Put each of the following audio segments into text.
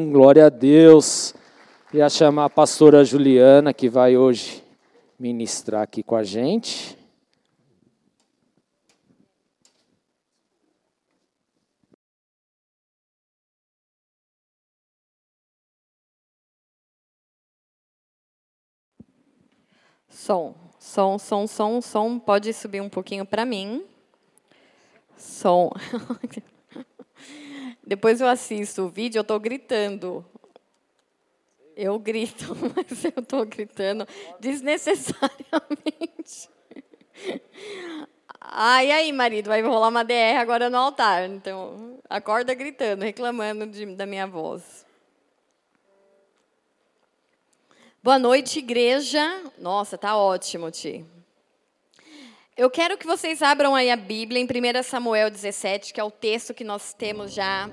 Glória a Deus. Queria chamar a pastora Juliana, que vai hoje ministrar aqui com a gente. Som, som, som, som, som. Pode subir um pouquinho para mim. Som. Depois eu assisto o vídeo, eu estou gritando. Eu grito, mas eu estou gritando desnecessariamente. Ah, e aí, marido, vai rolar uma DR agora no altar. Então, acorda gritando, reclamando de, da minha voz. Boa noite, igreja. Nossa, tá ótimo, Ti. Eu quero que vocês abram aí a Bíblia em 1 Samuel 17, que é o texto que nós temos já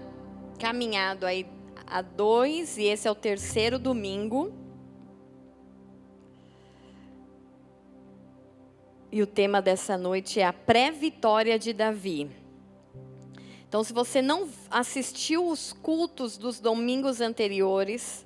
caminhado aí há dois, e esse é o terceiro domingo. E o tema dessa noite é a pré-vitória de Davi. Então, se você não assistiu os cultos dos domingos anteriores,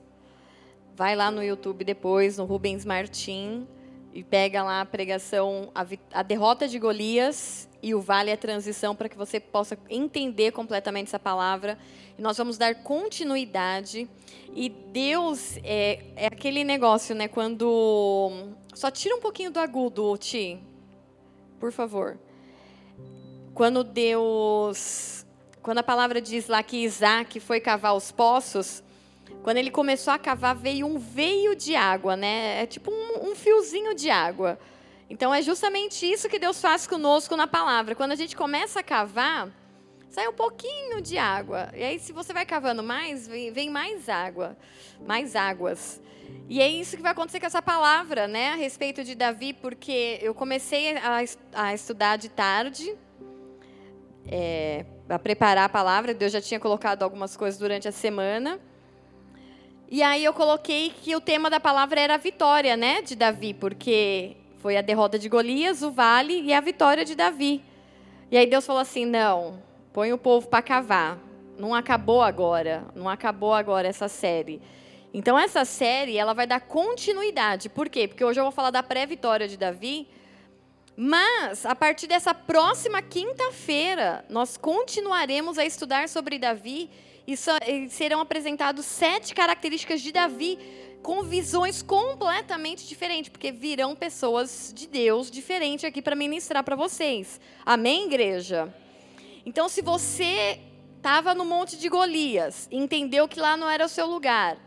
vai lá no YouTube depois, no Rubens Martim e pega lá a pregação, a, a derrota de Golias e o vale a transição para que você possa entender completamente essa palavra. E nós vamos dar continuidade. E Deus é, é aquele negócio, né? Quando. Só tira um pouquinho do agudo, Ti. Por favor. Quando Deus. Quando a palavra diz lá que Isaac foi cavar os poços, quando ele começou a cavar, veio um veio de água, né? É tipo um, um, fiozinho de água. Então é justamente isso que Deus faz conosco na palavra. Quando a gente começa a cavar, sai um pouquinho de água. E aí, se você vai cavando mais, vem, mais água, mais águas. E é isso que vai acontecer com essa palavra, né? A respeito de Davi, porque eu comecei a, a estudar de tarde. É, a preparar a palavra, Deus já tinha colocado algumas coisas durante a semana. E aí eu coloquei que o tema da palavra era a vitória, né, de Davi, porque foi a derrota de Golias, o vale e a vitória de Davi. E aí Deus falou assim: "Não, põe o povo para cavar. Não acabou agora, não acabou agora essa série. Então essa série, ela vai dar continuidade. Por quê? Porque hoje eu vou falar da pré-vitória de Davi, mas a partir dessa próxima quinta-feira, nós continuaremos a estudar sobre Davi e, serão apresentados sete características de Davi com visões completamente diferentes, porque virão pessoas de Deus diferentes aqui para ministrar para vocês. Amém, igreja? Então, se você estava no Monte de Golias, entendeu que lá não era o seu lugar,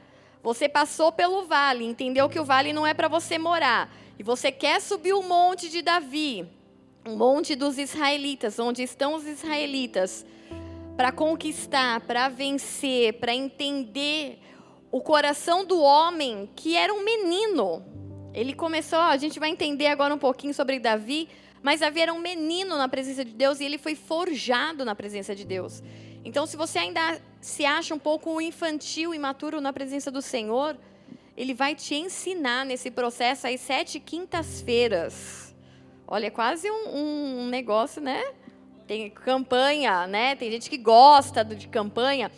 você passou pelo vale, entendeu que o vale não é para você morar, e você quer subir o monte de Davi, o monte dos israelitas, onde estão os israelitas, para conquistar, para vencer, para entender o coração do homem que era um menino. Ele começou, a gente vai entender agora um pouquinho sobre Davi, mas Davi era um menino na presença de Deus e ele foi forjado na presença de Deus. Então, se você ainda se acha um pouco infantil, imaturo na presença do Senhor, ele vai te ensinar nesse processo aí sete quintas-feiras. Olha, é quase um, um negócio, né? Tem campanha, né? Tem gente que gosta de campanha.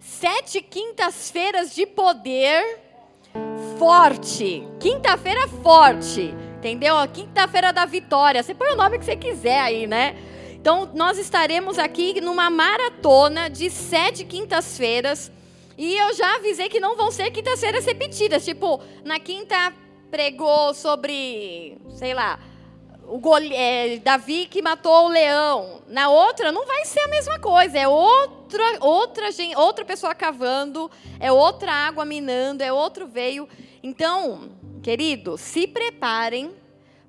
Sete quintas-feiras de poder forte. Quinta-feira forte. Entendeu? Quinta-feira da vitória. Você põe o nome que você quiser aí, né? Então, nós estaremos aqui numa maratona de sete quintas-feiras. E eu já avisei que não vão ser quintas-feiras repetidas. Tipo, na quinta pregou sobre, sei lá, o gole... É, Davi que matou o leão. Na outra não vai ser a mesma coisa. É outra, outra, gente, outra pessoa cavando, é outra água minando, é outro veio. Então, queridos, se preparem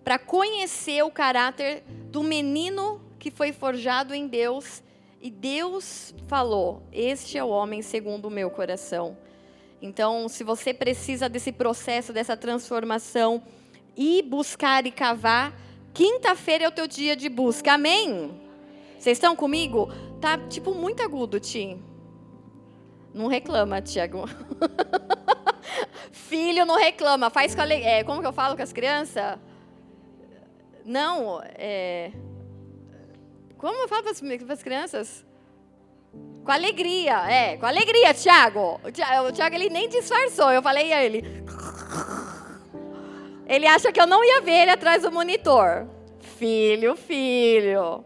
para conhecer o caráter do menino que foi forjado em Deus. E Deus falou: Este é o homem segundo o meu coração. Então, se você precisa desse processo, dessa transformação, e buscar e cavar, Quinta-feira é o teu dia de busca. Amém? Vocês estão comigo? Tá tipo muito agudo, Ti. Não reclama, Tiago. Filho não reclama. Faz com a, é, como que eu falo com as crianças? Não, é, como eu falo para as crianças? Com alegria, é, com alegria, Tiago. O Tiago, ele nem disfarçou. Eu falei a ele. Ele acha que eu não ia ver ele atrás do monitor. Filho, filho.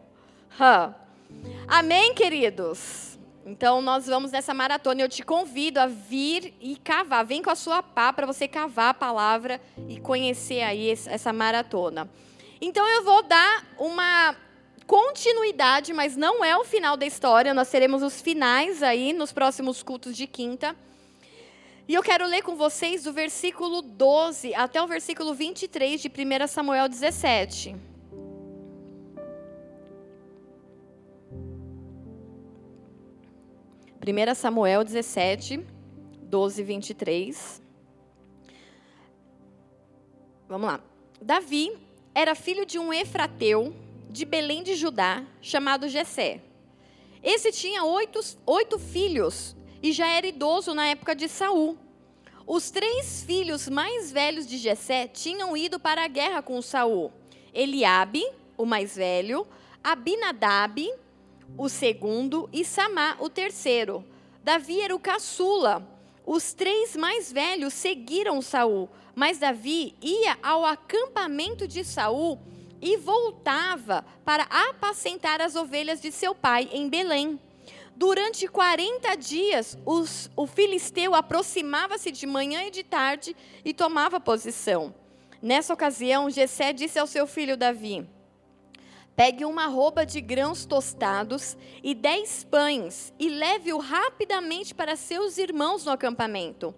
Amém, queridos? Então, nós vamos nessa maratona. Eu te convido a vir e cavar. Vem com a sua pá para você cavar a palavra e conhecer aí essa maratona. Então, eu vou dar uma continuidade, mas não é o final da história. Nós teremos os finais aí nos próximos cultos de quinta. E eu quero ler com vocês do versículo 12 até o versículo 23 de 1 Samuel 17. Primeira Samuel 17, 12 e 23. Vamos lá. Davi era filho de um efrateu de Belém de Judá, chamado Jessé. Esse tinha oito, oito filhos e já era idoso na época de Saul. Os três filhos mais velhos de Jessé tinham ido para a guerra com Saul. Eliabe, o mais velho, Abinadab, o segundo, e Samá, o terceiro. Davi era o caçula. Os três mais velhos seguiram Saul, mas Davi ia ao acampamento de Saul e voltava para apacentar as ovelhas de seu pai em Belém. Durante 40 dias, os, o filisteu aproximava-se de manhã e de tarde e tomava posição. Nessa ocasião, Jessé disse ao seu filho Davi: Pegue uma roupa de grãos tostados e dez pães e leve-o rapidamente para seus irmãos no acampamento.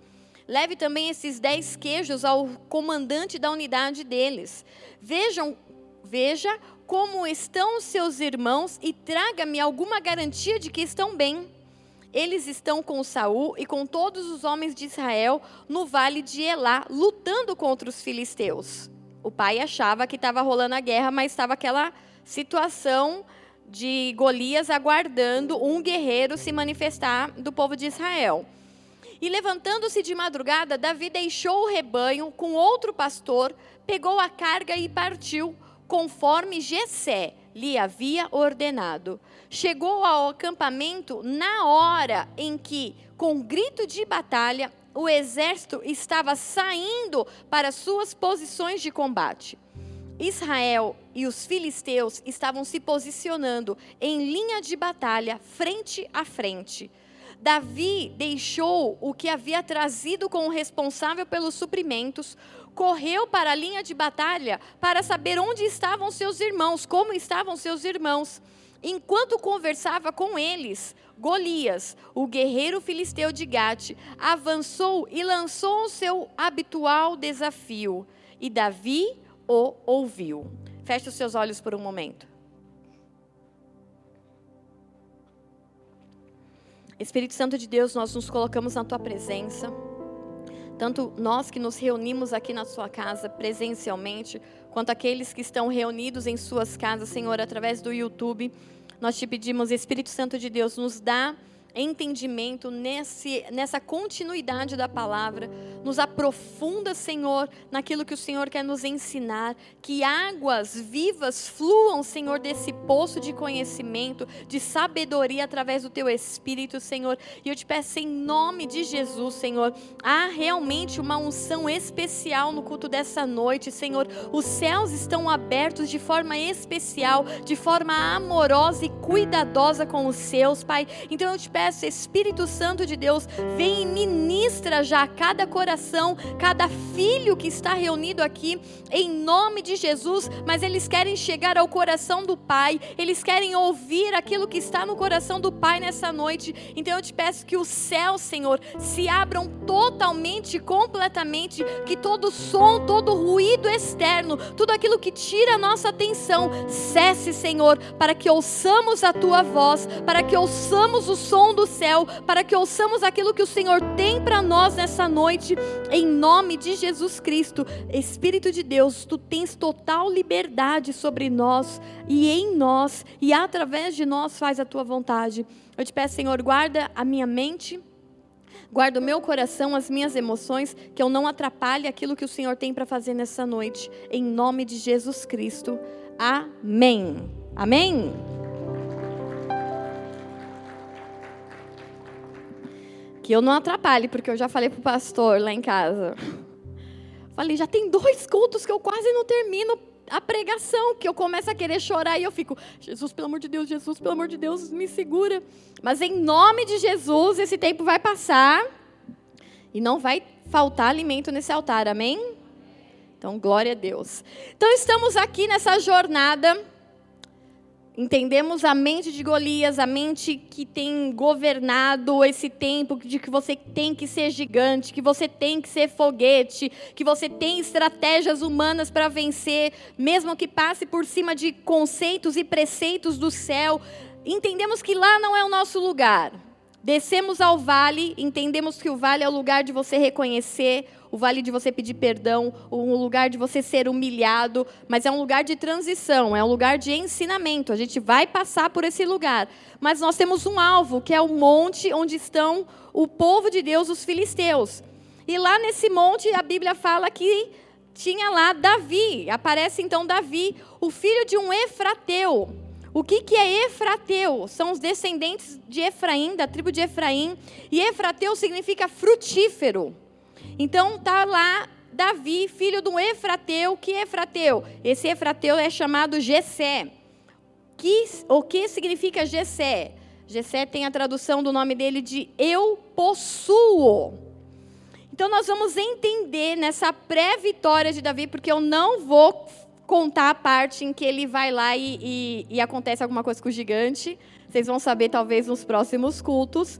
Leve também esses dez queijos ao comandante da unidade deles. Vejam Veja como estão seus irmãos e traga-me alguma garantia de que estão bem. Eles estão com Saul e com todos os homens de Israel no vale de Elá, lutando contra os filisteus. O pai achava que estava rolando a guerra, mas estava aquela situação de Golias aguardando um guerreiro se manifestar do povo de Israel. E levantando-se de madrugada, Davi deixou o rebanho com outro pastor, pegou a carga e partiu conforme Jessé lhe havia ordenado. Chegou ao acampamento na hora em que, com grito de batalha, o exército estava saindo para suas posições de combate. Israel e os filisteus estavam se posicionando em linha de batalha, frente a frente. Davi deixou o que havia trazido com o responsável pelos suprimentos, correu para a linha de batalha para saber onde estavam seus irmãos, como estavam seus irmãos. Enquanto conversava com eles, Golias, o guerreiro filisteu de Gate, avançou e lançou o seu habitual desafio. E Davi o ouviu. Feche os seus olhos por um momento. Espírito Santo de Deus, nós nos colocamos na tua presença tanto nós que nos reunimos aqui na sua casa presencialmente, quanto aqueles que estão reunidos em suas casas, Senhor, através do YouTube. Nós te pedimos, Espírito Santo de Deus, nos dá entendimento nesse, nessa continuidade da palavra. Nos aprofunda, Senhor, naquilo que o Senhor quer nos ensinar. Que águas vivas fluam, Senhor, desse poço de conhecimento, de sabedoria através do Teu Espírito, Senhor. E eu te peço em nome de Jesus, Senhor. Há realmente uma unção especial no culto dessa noite, Senhor. Os céus estão abertos de forma especial, de forma amorosa e cuidadosa com os seus, Pai. Então eu te peço peço, Espírito Santo de Deus, vem e ministra já cada coração, cada filho que está reunido aqui, em nome de Jesus. Mas eles querem chegar ao coração do Pai, eles querem ouvir aquilo que está no coração do Pai nessa noite. Então eu te peço que os céus, Senhor, se abram totalmente, completamente, que todo som, todo ruído externo, tudo aquilo que tira a nossa atenção, cesse, Senhor, para que ouçamos a tua voz, para que ouçamos o som som do céu, para que ouçamos aquilo que o Senhor tem para nós nessa noite, em nome de Jesus Cristo. Espírito de Deus, tu tens total liberdade sobre nós e em nós, e através de nós faz a tua vontade. Eu te peço, Senhor, guarda a minha mente. Guarda o meu coração, as minhas emoções, que eu não atrapalhe aquilo que o Senhor tem para fazer nessa noite. Em nome de Jesus Cristo. Amém. Amém. Que eu não atrapalhe, porque eu já falei pro pastor lá em casa. Falei, já tem dois cultos que eu quase não termino a pregação, que eu começo a querer chorar e eu fico, Jesus, pelo amor de Deus, Jesus, pelo amor de Deus, me segura. Mas em nome de Jesus, esse tempo vai passar e não vai faltar alimento nesse altar, amém? Então, glória a Deus. Então, estamos aqui nessa jornada Entendemos a mente de Golias, a mente que tem governado esse tempo de que você tem que ser gigante, que você tem que ser foguete, que você tem estratégias humanas para vencer, mesmo que passe por cima de conceitos e preceitos do céu. Entendemos que lá não é o nosso lugar. Descemos ao vale, entendemos que o vale é o lugar de você reconhecer o vale de você pedir perdão, um lugar de você ser humilhado, mas é um lugar de transição, é um lugar de ensinamento. A gente vai passar por esse lugar, mas nós temos um alvo, que é o monte onde estão o povo de Deus, os filisteus. E lá nesse monte a Bíblia fala que tinha lá Davi. Aparece então Davi, o filho de um Efrateu. O que, que é Efrateu? São os descendentes de Efraim, da tribo de Efraim. E Efrateu significa frutífero. Então tá lá Davi, filho de um Efrateu. Que Efrateu? Esse Efrateu é chamado Gesé. Que, o que significa Gesé? Gesé tem a tradução do nome dele de eu possuo. Então nós vamos entender nessa pré-vitória de Davi, porque eu não vou contar a parte em que ele vai lá e, e, e acontece alguma coisa com o gigante. Vocês vão saber talvez nos próximos cultos.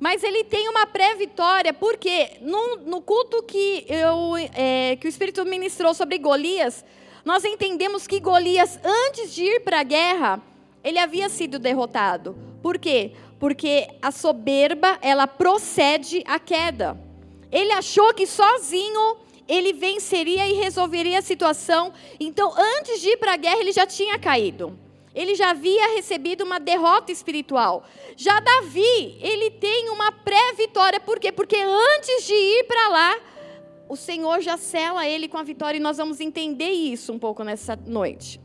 Mas ele tem uma pré-vitória, porque no, no, culto que, eu, é, que o Espírito ministrou sobre Golias, nós entendemos que Golias, antes de ir para a guerra, ele havia sido derrotado. Por quê? Porque a soberba, ela procede à queda. Ele achou que sozinho ele venceria e resolveria a situação. Então, antes de ir para a guerra, ele já tinha caído. Ele já havia recebido uma derrota espiritual. Já Davi, ele tem uma pré-vitória. Por quê? Porque antes de ir para lá, o Senhor já sela ele com a vitória e nós vamos entender isso um pouco nessa noite.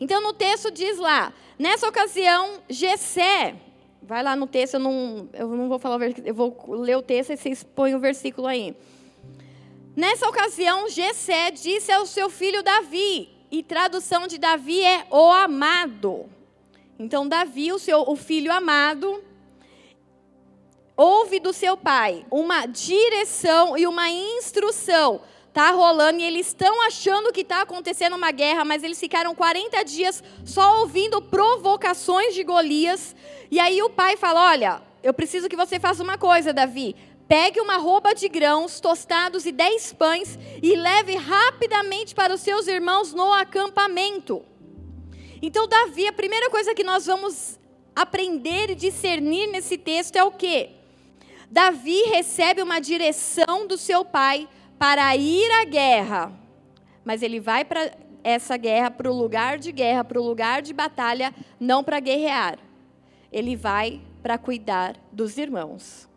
Então no texto diz lá, nessa ocasião, Gesé, vai lá no texto, eu não, eu não vou falar, eu vou ler o texto e vocês põem o versículo aí. Nessa ocasião, Gesé disse ao seu filho Davi, e tradução de Davi é o amado. Então, Davi, o, seu, o filho amado, ouve do seu pai uma direção e uma instrução. Está rolando e eles estão achando que está acontecendo uma guerra, mas eles ficaram 40 dias só ouvindo provocações de Golias. E aí o pai fala: Olha, eu preciso que você faça uma coisa, Davi. Pegue uma roupa de grãos tostados e dez pães e leve rapidamente para os seus irmãos no acampamento. Então, Davi, a primeira coisa que nós vamos aprender e discernir nesse texto é o que? Davi recebe uma direção do seu pai para ir à guerra, mas ele vai para essa guerra, para o lugar de guerra, para o lugar de batalha, não para guerrear. Ele vai para cuidar dos irmãos.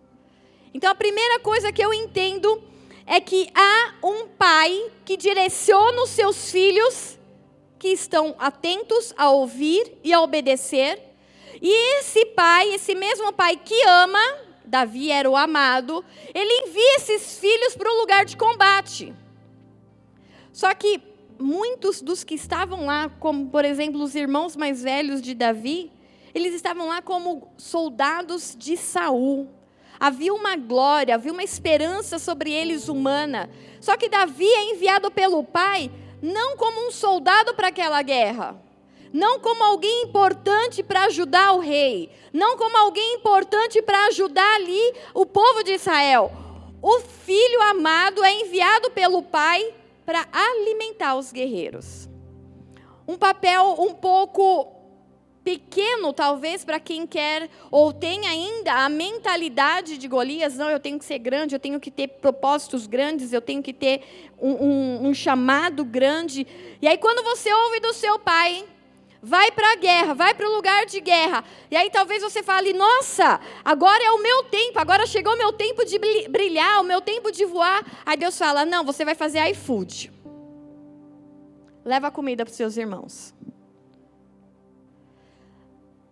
Então a primeira coisa que eu entendo é que há um pai que direciona os seus filhos que estão atentos a ouvir e a obedecer. E esse pai, esse mesmo pai que ama, Davi era o amado, ele envia esses filhos para o lugar de combate. Só que muitos dos que estavam lá, como por exemplo os irmãos mais velhos de Davi, eles estavam lá como soldados de Saul. Havia uma glória, havia uma esperança sobre eles humana. Só que Davi é enviado pelo pai não como um soldado para aquela guerra, não como alguém importante para ajudar o rei, não como alguém importante para ajudar ali o povo de Israel. O filho amado é enviado pelo pai para alimentar os guerreiros. Um papel um pouco pequeno, talvez, para quem quer ou tem ainda a mentalidade de Golias: não, eu tenho que ser grande, eu tenho que ter propósitos grandes, eu tenho que ter um, um, um chamado grande. E aí, quando você ouve do seu pai, vai para a guerra, vai para o lugar de guerra. E aí talvez você fale: nossa, agora é o meu tempo, agora chegou o meu tempo de brilhar, o meu tempo de voar. Aí Deus fala: não, você vai fazer iFood. Leva comida para os seus irmãos.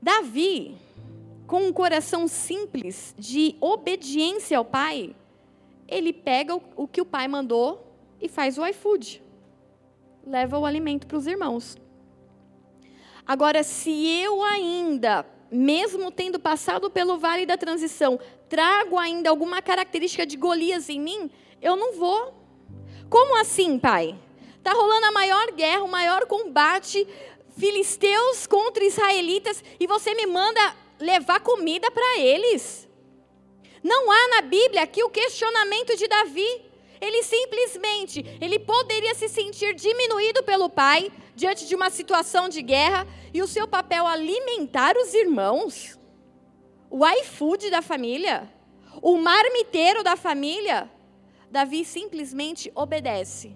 Davi, com um coração simples de obediência ao pai, ele pega o, que o pai mandou e faz o iFood. Leva o alimento para os irmãos. Agora, se eu ainda, mesmo tendo passado pelo vale da transição, trago ainda alguma característica de Golias em mim, eu não vou. Como assim, pai? Está rolando a maior guerra, o maior combate, filisteus contra israelitas, e você me manda levar comida para eles. Não há na Bíblia aqui o questionamento de Davi. Ele simplesmente, ele poderia se sentir diminuído pelo pai diante de uma situação de guerra e o seu papel alimentar os irmãos. O iFood da família, o marmiteiro da família. Davi simplesmente obedece.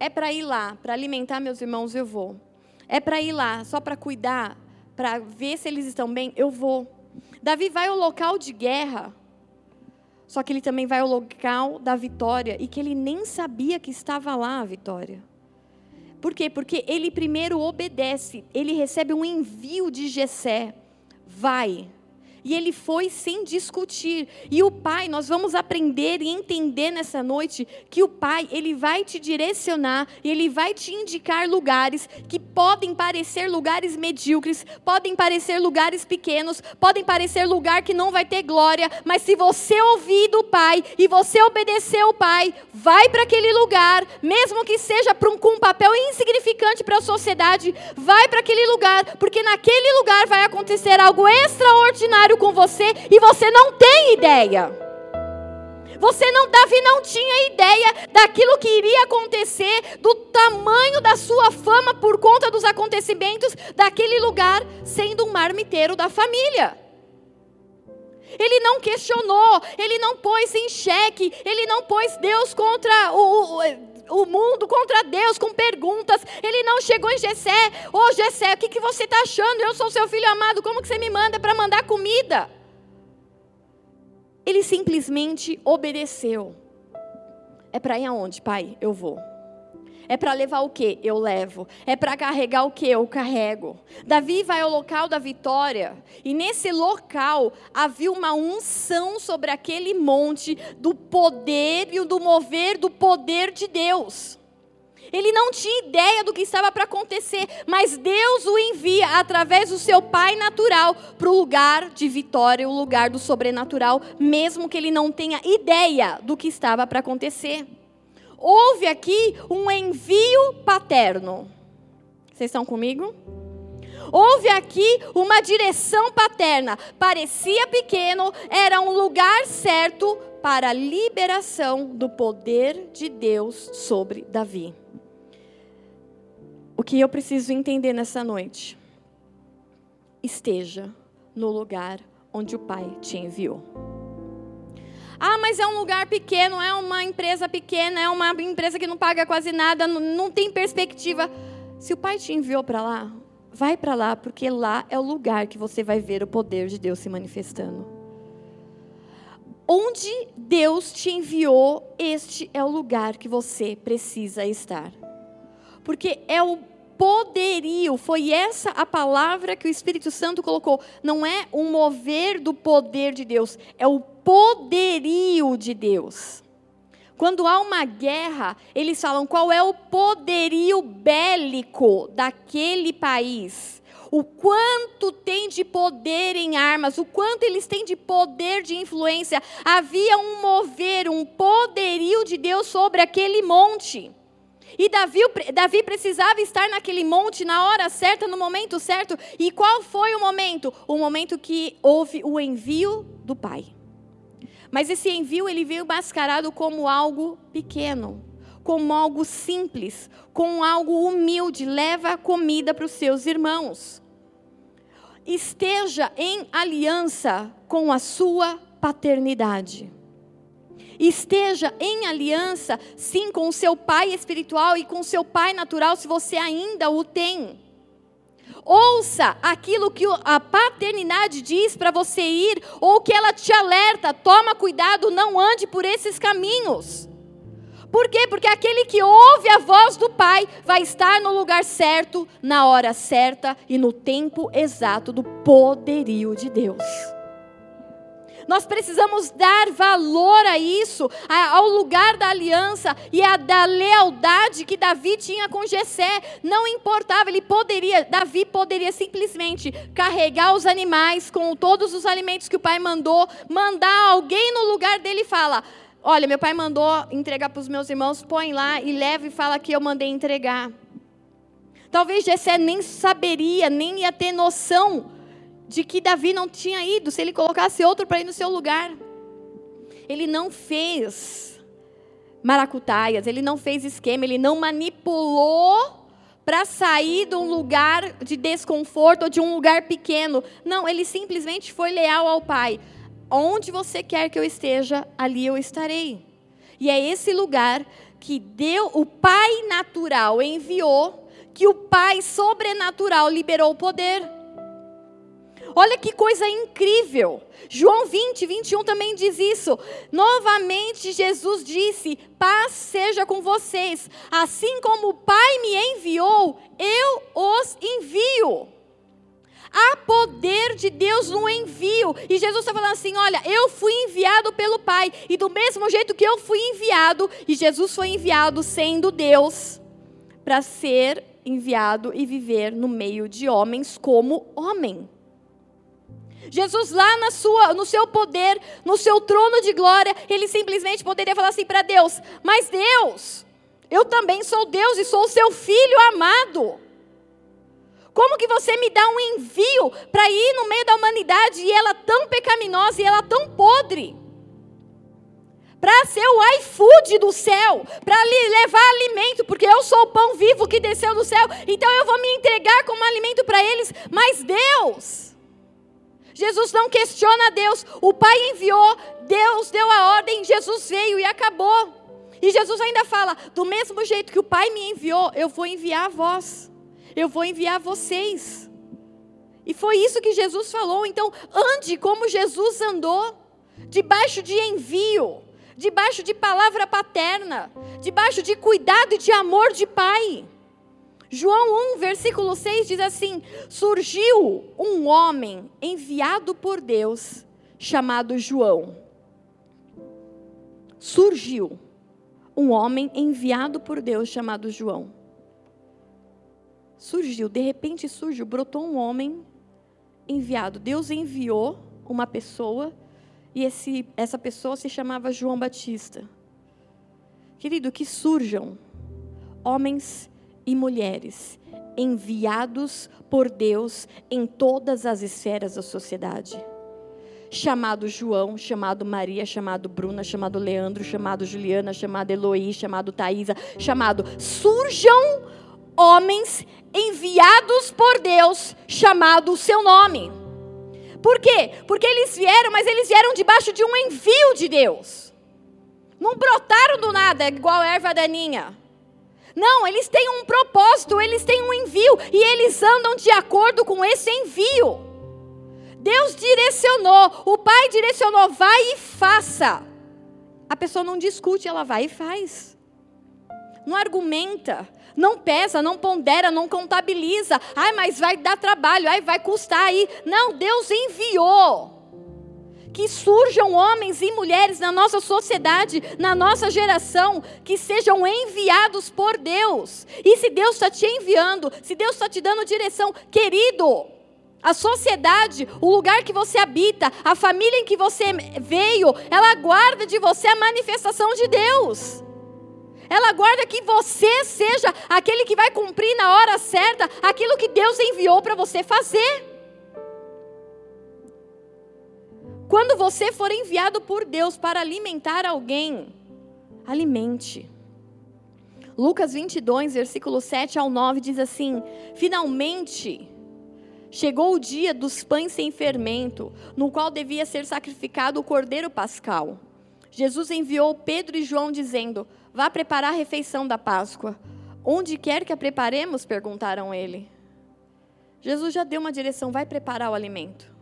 É para ir lá, para alimentar meus irmãos, eu vou. É para ir lá, só para cuidar, para ver se eles estão bem, eu vou. Davi vai ao local de guerra só que ele também vai ao local da vitória e que ele nem sabia que estava lá a vitória. Por quê? Porque ele primeiro obedece, ele recebe um envio de Jessé. Vai, e ele foi sem discutir. E o pai, nós vamos aprender e entender nessa noite que o pai, ele vai te direcionar ele vai te indicar lugares que podem parecer lugares medíocres, podem parecer lugares pequenos, podem parecer lugar que não vai ter glória, mas se você ouvir do pai e você obedecer ao pai, vai para aquele lugar, mesmo que seja um, com um papel insignificante para a sociedade, vai para aquele lugar, porque naquele lugar vai acontecer algo extraordinário com você e você não tem ideia. Você não, Davi não tinha ideia daquilo que iria acontecer, do tamanho da sua fama por conta dos acontecimentos daquele lugar, sendo um marmiteiro da família. Ele não questionou, ele não pôs em xeque, ele não pôs Deus contra o, o, o mundo, contra Deus, com perguntas. Ele não chegou em Jessé, ô oh, Jessé, o que, que você está achando? Eu sou seu filho amado, como que você me manda para mandar comida? Ele simplesmente obedeceu. É para ir aonde, pai? Eu vou. É para levar o que? Eu levo. É para carregar o que? Eu carrego. Davi vai ao local da vitória. E nesse local havia uma unção sobre aquele monte do poder e do mover do poder de Deus. Ele não tinha ideia do que estava para acontecer, mas Deus o envia através do seu pai natural para o lugar de vitória, o lugar do sobrenatural, mesmo que ele não tenha ideia do que estava para acontecer. Houve aqui um envio paterno. Vocês estão comigo? Houve aqui uma direção paterna. Parecia pequeno, era um lugar certo para a liberação do poder de Deus sobre Davi o que eu preciso entender nessa noite? Esteja no lugar onde o Pai te enviou. Ah, mas é um lugar pequeno, é uma empresa pequena, é uma empresa que não paga quase nada, não, tem perspectiva. Se o Pai te enviou para lá, vai para lá, porque lá é o lugar que você vai ver o poder de Deus se manifestando. Onde Deus te enviou, este é o lugar que você precisa estar porque é o poderio, foi essa a palavra que o Espírito Santo colocou. Não é um mover do poder de Deus, é o poderio de Deus. Quando há uma guerra, eles falam qual é o poderio bélico daquele país. O quanto tem de poder em armas, o quanto eles têm de poder de influência. Havia um mover, um poderio de Deus sobre aquele monte. E Davi, Davi precisava estar naquele monte na hora certa, no momento certo. E qual foi o momento? O momento que houve o envio do Pai. Mas esse envio ele veio mascarado como algo pequeno, como algo simples, como algo humilde. Leva comida para os seus irmãos. Esteja em aliança com a sua paternidade esteja em aliança, sim, com o seu pai espiritual e com o seu pai natural, se você ainda o tem. Ouça aquilo que a paternidade diz para você ir, ou que ela te alerta: toma cuidado, não ande por esses caminhos. Por quê? Porque aquele que ouve a voz do Pai vai estar no lugar certo, na hora certa e no tempo exato do poderio de Deus. Nós precisamos dar valor a isso, ao lugar da aliança e a da lealdade que Davi tinha com Jessé. Não importava, ele poderia, Davi poderia simplesmente carregar os animais com todos os alimentos que o pai mandou, mandar alguém no lugar dele e fala: Olha, meu pai mandou entregar para os meus irmãos, põe lá e leva e fala que eu mandei entregar. Talvez Jessé nem saberia, nem ia ter noção de que Davi não tinha ido, se ele colocasse outro para ir no seu lugar. Ele não fez maracutaias, ele não fez esquema, ele não manipulou para sair de um lugar de desconforto ou de um lugar pequeno. Não, ele simplesmente foi leal ao pai. Onde você quer que eu esteja, ali eu estarei. E é esse lugar que deu o pai natural enviou, que o pai sobrenatural liberou o poder. Olha que coisa incrível. João 20, 21 também diz isso. Novamente Jesus disse: Paz seja com vocês. Assim como o Pai me enviou, eu os envio. Há poder de Deus no envio. E Jesus está falando assim: olha, eu fui enviado pelo Pai. E do mesmo jeito que eu fui enviado, e Jesus foi enviado sendo Deus, para ser enviado e viver no meio de homens como homem. Jesus lá na sua, no seu poder, no seu trono de glória, ele simplesmente poderia falar assim para Deus: "Mas Deus, eu também sou Deus e sou o seu filho amado. Como que você me dá um envio para ir no meio da humanidade e ela tão pecaminosa e ela tão podre?" para ser o iFood do céu, para lhe levar alimento, porque eu sou o pão vivo que desceu do céu, então eu vou me entregar como alimento para eles. Mas Deus, Jesus não questiona Deus. O Pai enviou, Deus deu a ordem, Jesus veio e acabou. E Jesus ainda fala: do mesmo jeito que o Pai me enviou, eu vou enviar a vós. Eu vou enviar vocês. E foi isso que Jesus falou. Então, ande como Jesus andou, debaixo de envio, debaixo de palavra paterna, debaixo de cuidado e de amor de Pai. João 1, versículo 6 diz assim: Surgiu um homem enviado por Deus, chamado João. Surgiu um homem enviado por Deus, chamado João. Surgiu, de repente surgiu, brotou um homem enviado. Deus enviou uma pessoa e esse, essa pessoa se chamava João Batista. Querido, que surjam homens e mulheres enviados por Deus em todas as esferas da sociedade. Chamado João, chamado Maria, chamado Bruna, chamado Leandro, chamado Juliana, chamado Eloí, chamado Thaisa, chamado surjam homens enviados por Deus, chamado o seu nome. Por quê? Porque eles vieram, mas eles vieram debaixo de um envio de Deus. Não brotaram do nada, igual erva daninha. Não, eles têm um propósito, eles têm um envio e eles andam de acordo com esse envio. Deus direcionou, o Pai direcionou, vai e faça. A pessoa não discute, ela vai e faz. Não argumenta, não pesa, não pondera, não contabiliza. Ai, mas vai dar trabalho, ai, vai custar aí. Não, Deus enviou que surjam homens e mulheres na nossa sociedade, na nossa geração, que sejam enviados por Deus. E se Deus está te enviando, se Deus está te dando direção, querido, a sociedade, o lugar que você habita, a família em que você veio, ela guarda de você a manifestação de Deus. Ela guarda que você seja aquele que vai cumprir na hora certa aquilo que Deus enviou para você fazer. Quando você for enviado por Deus para alimentar alguém, alimente. Lucas 22, versículo 7 ao 9 diz assim: Finalmente chegou o dia dos pães sem fermento, no qual devia ser sacrificado o cordeiro pascal. Jesus enviou Pedro e João dizendo: Vá preparar a refeição da Páscoa. Onde quer que a preparemos? perguntaram ele. Jesus já deu uma direção: vai preparar o alimento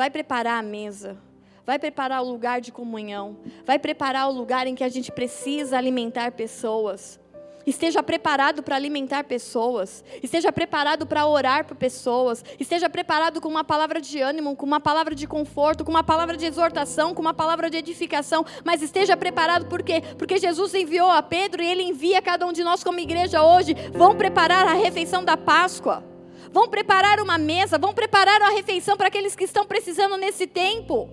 vai preparar a mesa, vai preparar o lugar de comunhão, vai preparar o lugar em que a gente precisa alimentar pessoas. Esteja preparado para alimentar pessoas. Esteja preparado para orar por pessoas. Esteja preparado com uma palavra de ânimo, com uma palavra de conforto, com uma palavra de exortação, com uma palavra de edificação. Mas esteja preparado por quê? Porque Jesus enviou a Pedro e ele envia cada um de nós como igreja hoje. Vão preparar a refeição da Páscoa. Vão preparar uma mesa, vão preparar uma refeição para aqueles que estão precisando nesse tempo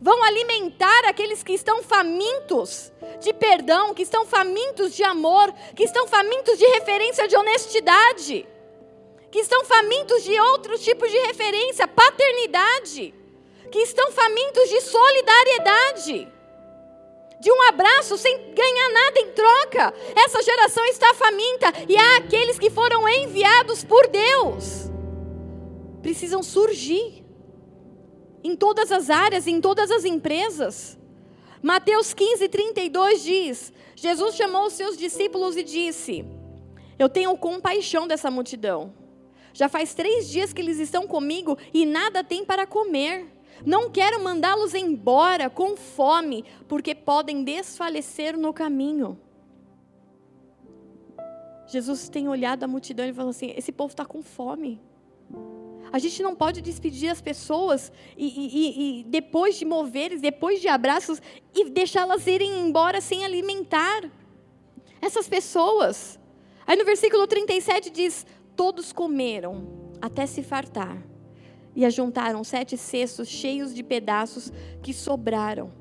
vão alimentar aqueles que estão famintos de perdão, que estão famintos de amor, que estão famintos de referência de honestidade, que estão famintos de outros tipos de referência, paternidade, que estão famintos de solidariedade. De um abraço sem ganhar nada em troca. Essa geração está faminta e há aqueles que foram enviados por Deus. Precisam surgir em todas as áreas, em todas as empresas. Mateus 15, 32 diz: Jesus chamou os seus discípulos e disse: Eu tenho compaixão dessa multidão. Já faz três dias que eles estão comigo e nada têm para comer. Não quero mandá-los embora com fome, porque podem desfalecer no caminho. Jesus tem olhado a multidão e falou assim: esse povo está com fome. A gente não pode despedir as pessoas e, e, e depois de moveres, depois de abraços, e deixá-las irem embora sem alimentar essas pessoas. Aí no versículo 37 diz: Todos comeram até se fartar, e ajuntaram sete cestos cheios de pedaços que sobraram.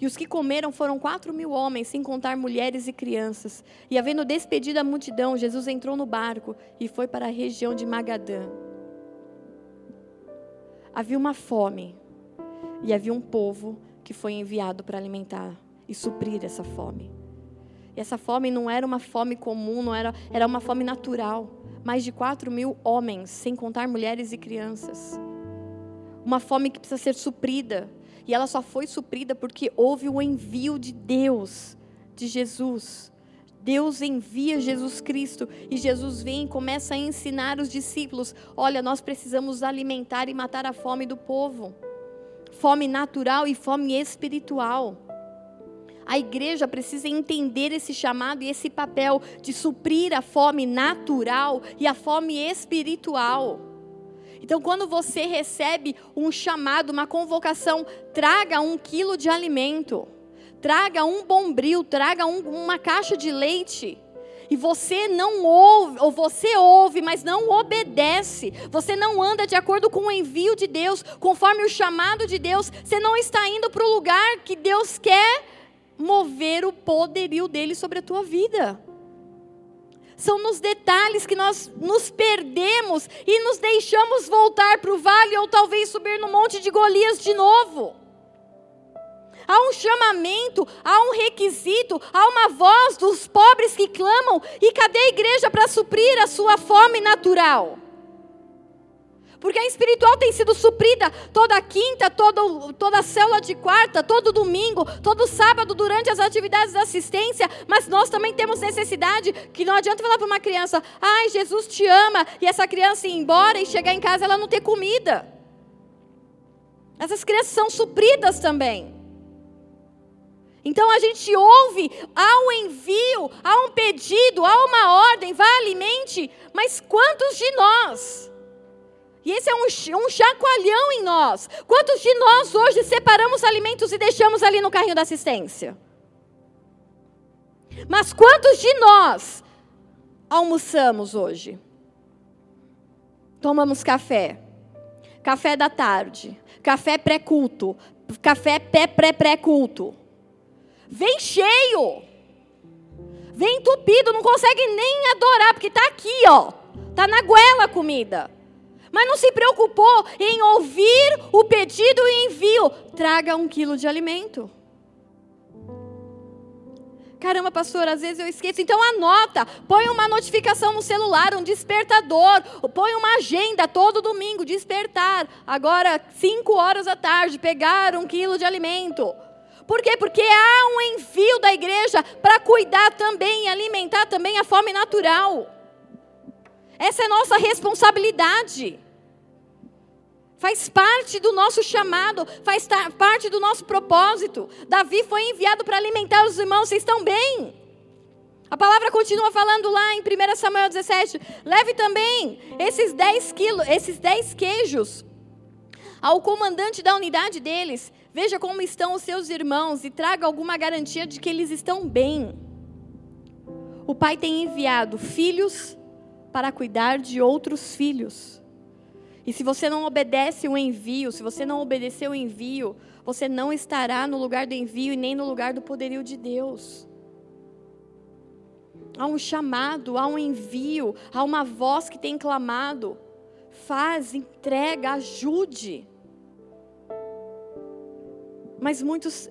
E os que comeram foram quatro mil homens, sem contar mulheres e crianças. E havendo despedido a multidão, Jesus entrou no barco e foi para a região de Magadã havia uma fome e havia um povo que foi enviado para alimentar e suprir essa fome. E essa fome não era uma fome comum, não era, era uma fome natural. Mais de 4 mil homens, sem contar mulheres e crianças. Uma fome que precisa ser suprida. E ela só foi suprida porque houve o envio de Deus, de Jesus. Deus envia Jesus Cristo e Jesus vem e começa a ensinar os discípulos: olha, nós precisamos alimentar e matar a fome do povo, fome natural e fome espiritual. A igreja precisa entender esse chamado e esse papel de suprir a fome natural e a fome espiritual. Então, quando você recebe um chamado, uma convocação, traga um quilo de alimento traga um bombril, traga um, uma caixa de leite. E você não ouve, ou você ouve, mas não obedece. Você não anda de acordo com o envio de Deus, conforme o chamado de Deus. Você não está indo para o lugar que Deus quer mover o poderio dele sobre a tua vida. São nos detalhes que nós nos perdemos e nos deixamos voltar para o vale ou talvez subir no monte de Golias de novo há um chamamento, há um requisito, há uma voz dos pobres que clamam. E cadê a igreja para suprir a sua fome natural? Porque a espiritual tem sido suprida toda quinta, todo, toda célula de quarta, todo domingo, todo sábado durante as atividades da assistência, mas nós também temos necessidade que não adianta falar para uma criança: "Ai, Jesus te ama", e essa criança ir embora e chegar em casa ela não ter comida. Essas crianças são supridas também. Então a gente ouve, há um envio, há um pedido, há uma ordem, vá alimente, mas quantos de nós? E esse é um, um chacoalhão em nós. Quantos de nós hoje separamos alimentos e deixamos ali no carrinho da assistência? Mas quantos de nós almoçamos hoje? Tomamos café, café da tarde, café pré-culto, café pré-pré-pré-culto vem cheio, vem entupido, não consegue nem adorar, porque está aqui, ó, está na goela a comida. Mas não se preocupou em ouvir o pedido e envio. Traga um quilo de alimento. Caramba, pastor, às vezes eu esqueço. Então anota, põe uma notificação no celular, um despertador, põe uma agenda todo domingo, despertar. Agora, 5 horas da tarde, pegar um quilo de alimento. Por quê? Porque há um envio da igreja para cuidar também e alimentar também a fome natural. Essa é nossa responsabilidade. Faz parte do nosso chamado, faz parte do nosso propósito. Davi foi enviado para alimentar os irmãos, vocês estão bem? A palavra continua falando lá em 1 Samuel 17. Leve também esses 10 quilos, esses 10 queijos ao comandante da unidade deles. Veja como estão os seus irmãos e traga alguma garantia de que eles estão bem. O pai tem enviado filhos para cuidar de outros filhos. E se você não obedece o envio, se você não obedecer o envio, você não estará no lugar do envio e nem no lugar do poderio de Deus. Há um chamado, há um envio, há uma voz que tem clamado. Faz, entrega, ajude. Mas muitos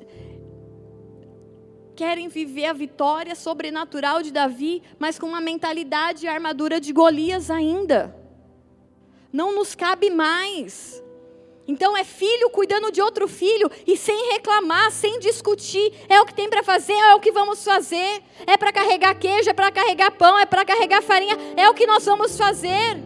querem viver a vitória sobrenatural de Davi, mas com uma mentalidade e armadura de Golias ainda. Não nos cabe mais. Então é filho cuidando de outro filho e sem reclamar, sem discutir. É o que tem para fazer, é o que vamos fazer. É para carregar queijo, é para carregar pão, é para carregar farinha, é o que nós vamos fazer.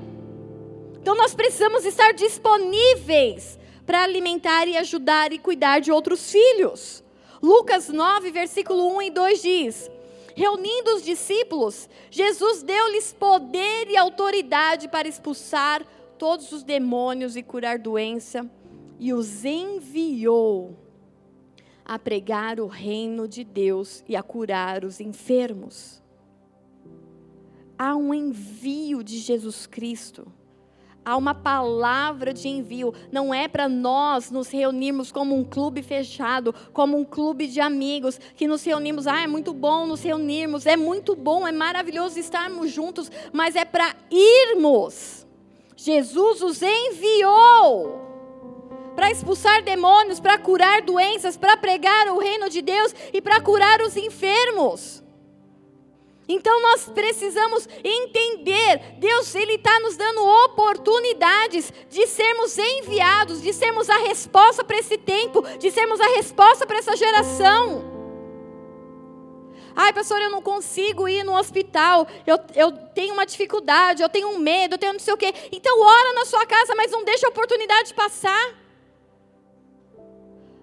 Então nós precisamos estar disponíveis para alimentar e ajudar e cuidar de outros filhos. Lucas 9, versículo 1 e 2 diz: Reunindo os discípulos, Jesus deu-lhes poder e autoridade para expulsar todos os demônios e curar doença, e os enviou a pregar o reino de Deus e a curar os enfermos. Há um envio de Jesus Cristo. Há uma palavra de envio. Não é para nós nos reunirmos como um clube fechado, como um clube de amigos, que nos reunimos. Ah, é muito bom nos reunirmos, é muito bom, é maravilhoso estarmos juntos, mas é para irmos Jesus os enviou para expulsar demônios, para curar doenças, para pregar o reino de Deus e para curar os enfermos. Então nós precisamos entender, Deus ele está nos dando oportunidades de sermos enviados, de sermos a resposta para esse tempo, de sermos a resposta para essa geração. Ai, pastor, eu não consigo ir no hospital. Eu, eu tenho uma dificuldade, eu tenho um medo, eu tenho não sei o quê. Então, ora na sua casa, mas não deixa a oportunidade passar.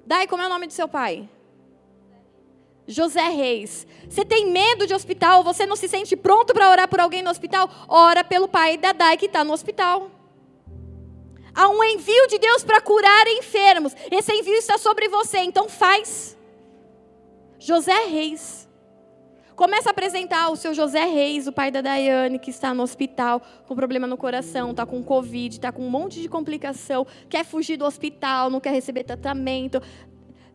Dai, como é o nome do seu pai? José Reis. Você tem medo de hospital? Você não se sente pronto para orar por alguém no hospital? Ora pelo pai da Dai que está no hospital. Há um envio de Deus para curar enfermos. Esse envio está sobre você, então faz. José Reis. Começa a apresentar o seu José Reis, o pai da Daiane, que está no hospital com problema no coração, está com Covid, está com um monte de complicação, quer fugir do hospital, não quer receber tratamento.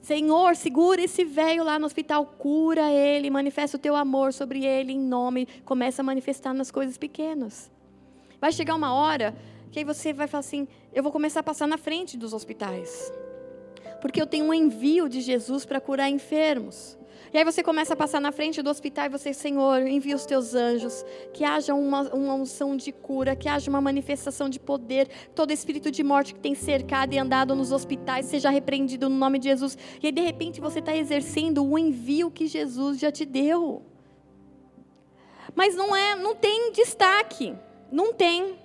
Senhor, segura esse velho lá no hospital, cura ele, manifesta o teu amor sobre ele em nome, começa a manifestar nas coisas pequenas. Vai chegar uma hora que aí você vai falar assim: eu vou começar a passar na frente dos hospitais, porque eu tenho um envio de Jesus para curar enfermos. E aí você começa a passar na frente do hospital e você, Senhor, envia os teus anjos, que haja uma, uma unção de cura, que haja uma manifestação de poder, todo espírito de morte que tem cercado e andado nos hospitais seja repreendido no nome de Jesus. E aí, de repente, você está exercendo o envio que Jesus já te deu. Mas não é, não tem destaque, não tem.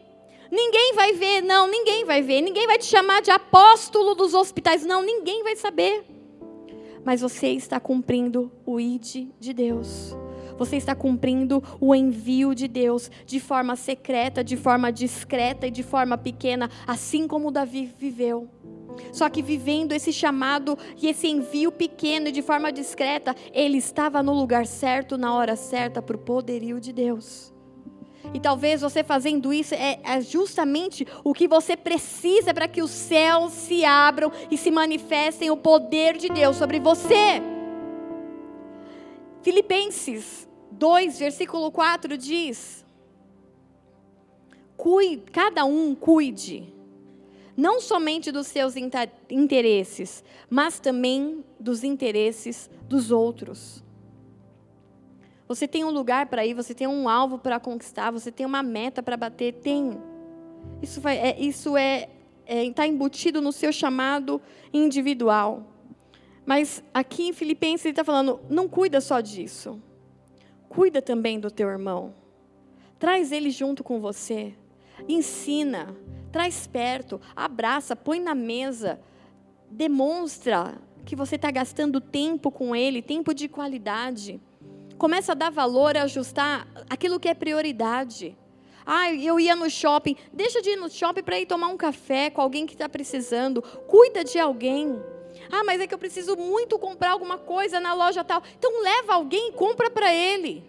Ninguém vai ver, não, ninguém vai ver, ninguém vai te chamar de apóstolo dos hospitais, não, ninguém vai saber mas você está cumprindo o ID de Deus. Você está cumprindo o envio de Deus de forma secreta, de forma discreta e de forma pequena, assim como Davi viveu. Só que vivendo esse chamado e esse envio pequeno e de forma discreta, ele estava no lugar certo, na hora certa, para o poderio de Deus. E talvez você fazendo isso é, é justamente o que você precisa para que os céus se abram e se manifestem o poder de Deus sobre você. Filipenses 2, versículo 4 diz: cuide, cada um cuide, não somente dos seus interesses, mas também dos interesses dos outros. Você tem um lugar para ir, você tem um alvo para conquistar, você tem uma meta para bater, tem. Isso, vai, é, isso é está é, embutido no seu chamado individual. Mas aqui em Filipenses ele está falando, não cuida só disso. Cuida também do teu irmão. Traz ele junto com você. Ensina, traz perto, abraça, põe na mesa, demonstra que você está gastando tempo com ele, tempo de qualidade. Começa a dar valor, a ajustar aquilo que é prioridade. Ah, eu ia no shopping. Deixa de ir no shopping para ir tomar um café com alguém que está precisando. Cuida de alguém. Ah, mas é que eu preciso muito comprar alguma coisa na loja tal. Então leva alguém e compra para ele.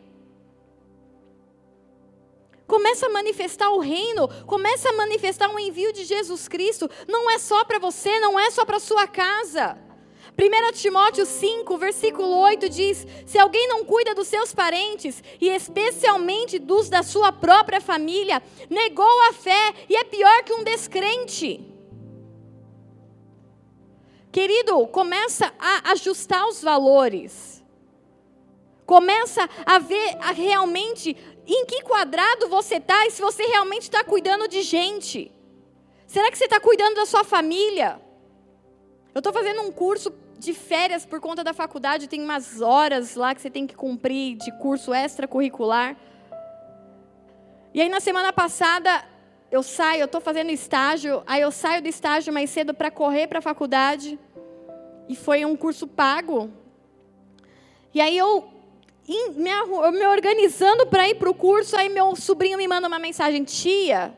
Começa a manifestar o reino, começa a manifestar o envio de Jesus Cristo. Não é só para você, não é só para sua casa. 1 Timóteo 5, versículo 8 diz: Se alguém não cuida dos seus parentes, e especialmente dos da sua própria família, negou a fé e é pior que um descrente. Querido, começa a ajustar os valores. Começa a ver a realmente em que quadrado você está e se você realmente está cuidando de gente. Será que você está cuidando da sua família? Eu estou fazendo um curso de férias por conta da faculdade, tem umas horas lá que você tem que cumprir de curso extracurricular. E aí na semana passada eu saio, eu estou fazendo estágio, aí eu saio do estágio mais cedo para correr para a faculdade. E foi um curso pago. E aí eu me, me organizando para ir para o curso, aí meu sobrinho me manda uma mensagem: Tia,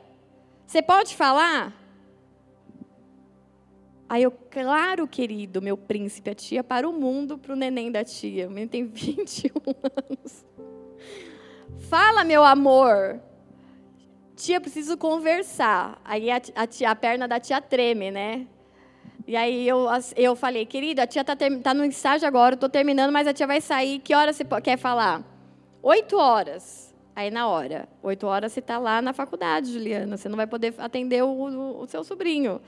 você pode falar? Aí eu, claro, querido, meu príncipe, a tia para o mundo, para o neném da tia. O menino tem 21 anos. Fala, meu amor. Tia, preciso conversar. Aí a, a, tia, a perna da tia treme, né? E aí eu, eu falei, querida, a tia está tá no estágio agora, estou terminando, mas a tia vai sair. Que hora você quer falar? Oito horas. Aí na hora. Oito horas você está lá na faculdade, Juliana. Você não vai poder atender o, o, o seu sobrinho.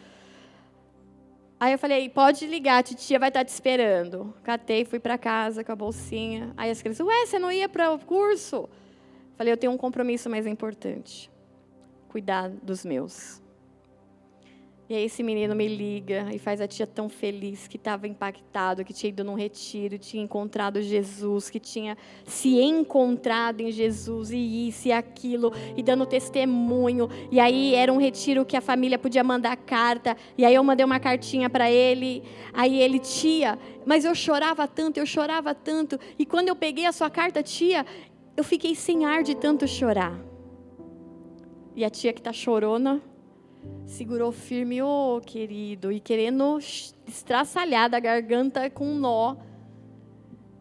Aí eu falei, pode ligar, titia vai estar tá te esperando. Catei, fui para casa com a bolsinha. Aí as crianças, ué, você não ia para o curso? Falei, eu tenho um compromisso mais importante. Cuidar dos meus. E aí esse menino me liga e faz a tia tão feliz que estava impactado, que tinha ido num retiro, tinha encontrado Jesus, que tinha se encontrado em Jesus e isso e aquilo, e dando testemunho. E aí era um retiro que a família podia mandar carta, e aí eu mandei uma cartinha para ele, aí ele, tia, mas eu chorava tanto, eu chorava tanto, e quando eu peguei a sua carta, tia, eu fiquei sem ar de tanto chorar. E a tia que está chorona, segurou firme, ô oh, querido, e querendo estraçalhar da garganta com um nó.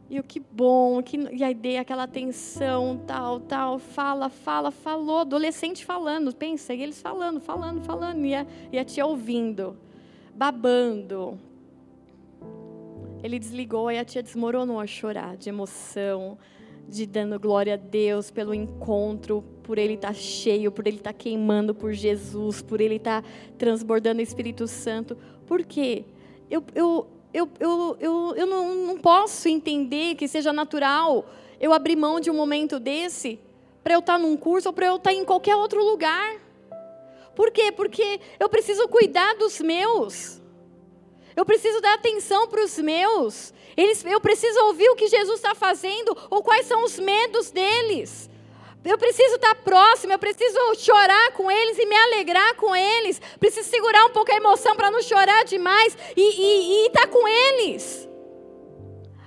E o que bom, que, e aí dei aquela atenção, tal, tal, fala, fala, falou, adolescente falando, pensa, e eles falando, falando, falando, e a, e a tia ouvindo, babando. Ele desligou e a tia desmoronou a chorar de emoção, de dando glória a Deus pelo encontro, por ele estar tá cheio, por ele estar tá queimando por Jesus, por ele estar tá transbordando o Espírito Santo. Por quê? Eu, eu, eu, eu, eu, eu não, não posso entender que seja natural eu abrir mão de um momento desse para eu estar num curso ou para eu estar em qualquer outro lugar. Por quê? Porque eu preciso cuidar dos meus. Eu preciso dar atenção para os meus. Eles, eu preciso ouvir o que Jesus está fazendo ou quais são os medos deles. Eu preciso estar próximo, eu preciso chorar com eles e me alegrar com eles. Preciso segurar um pouco a emoção para não chorar demais e estar tá com eles.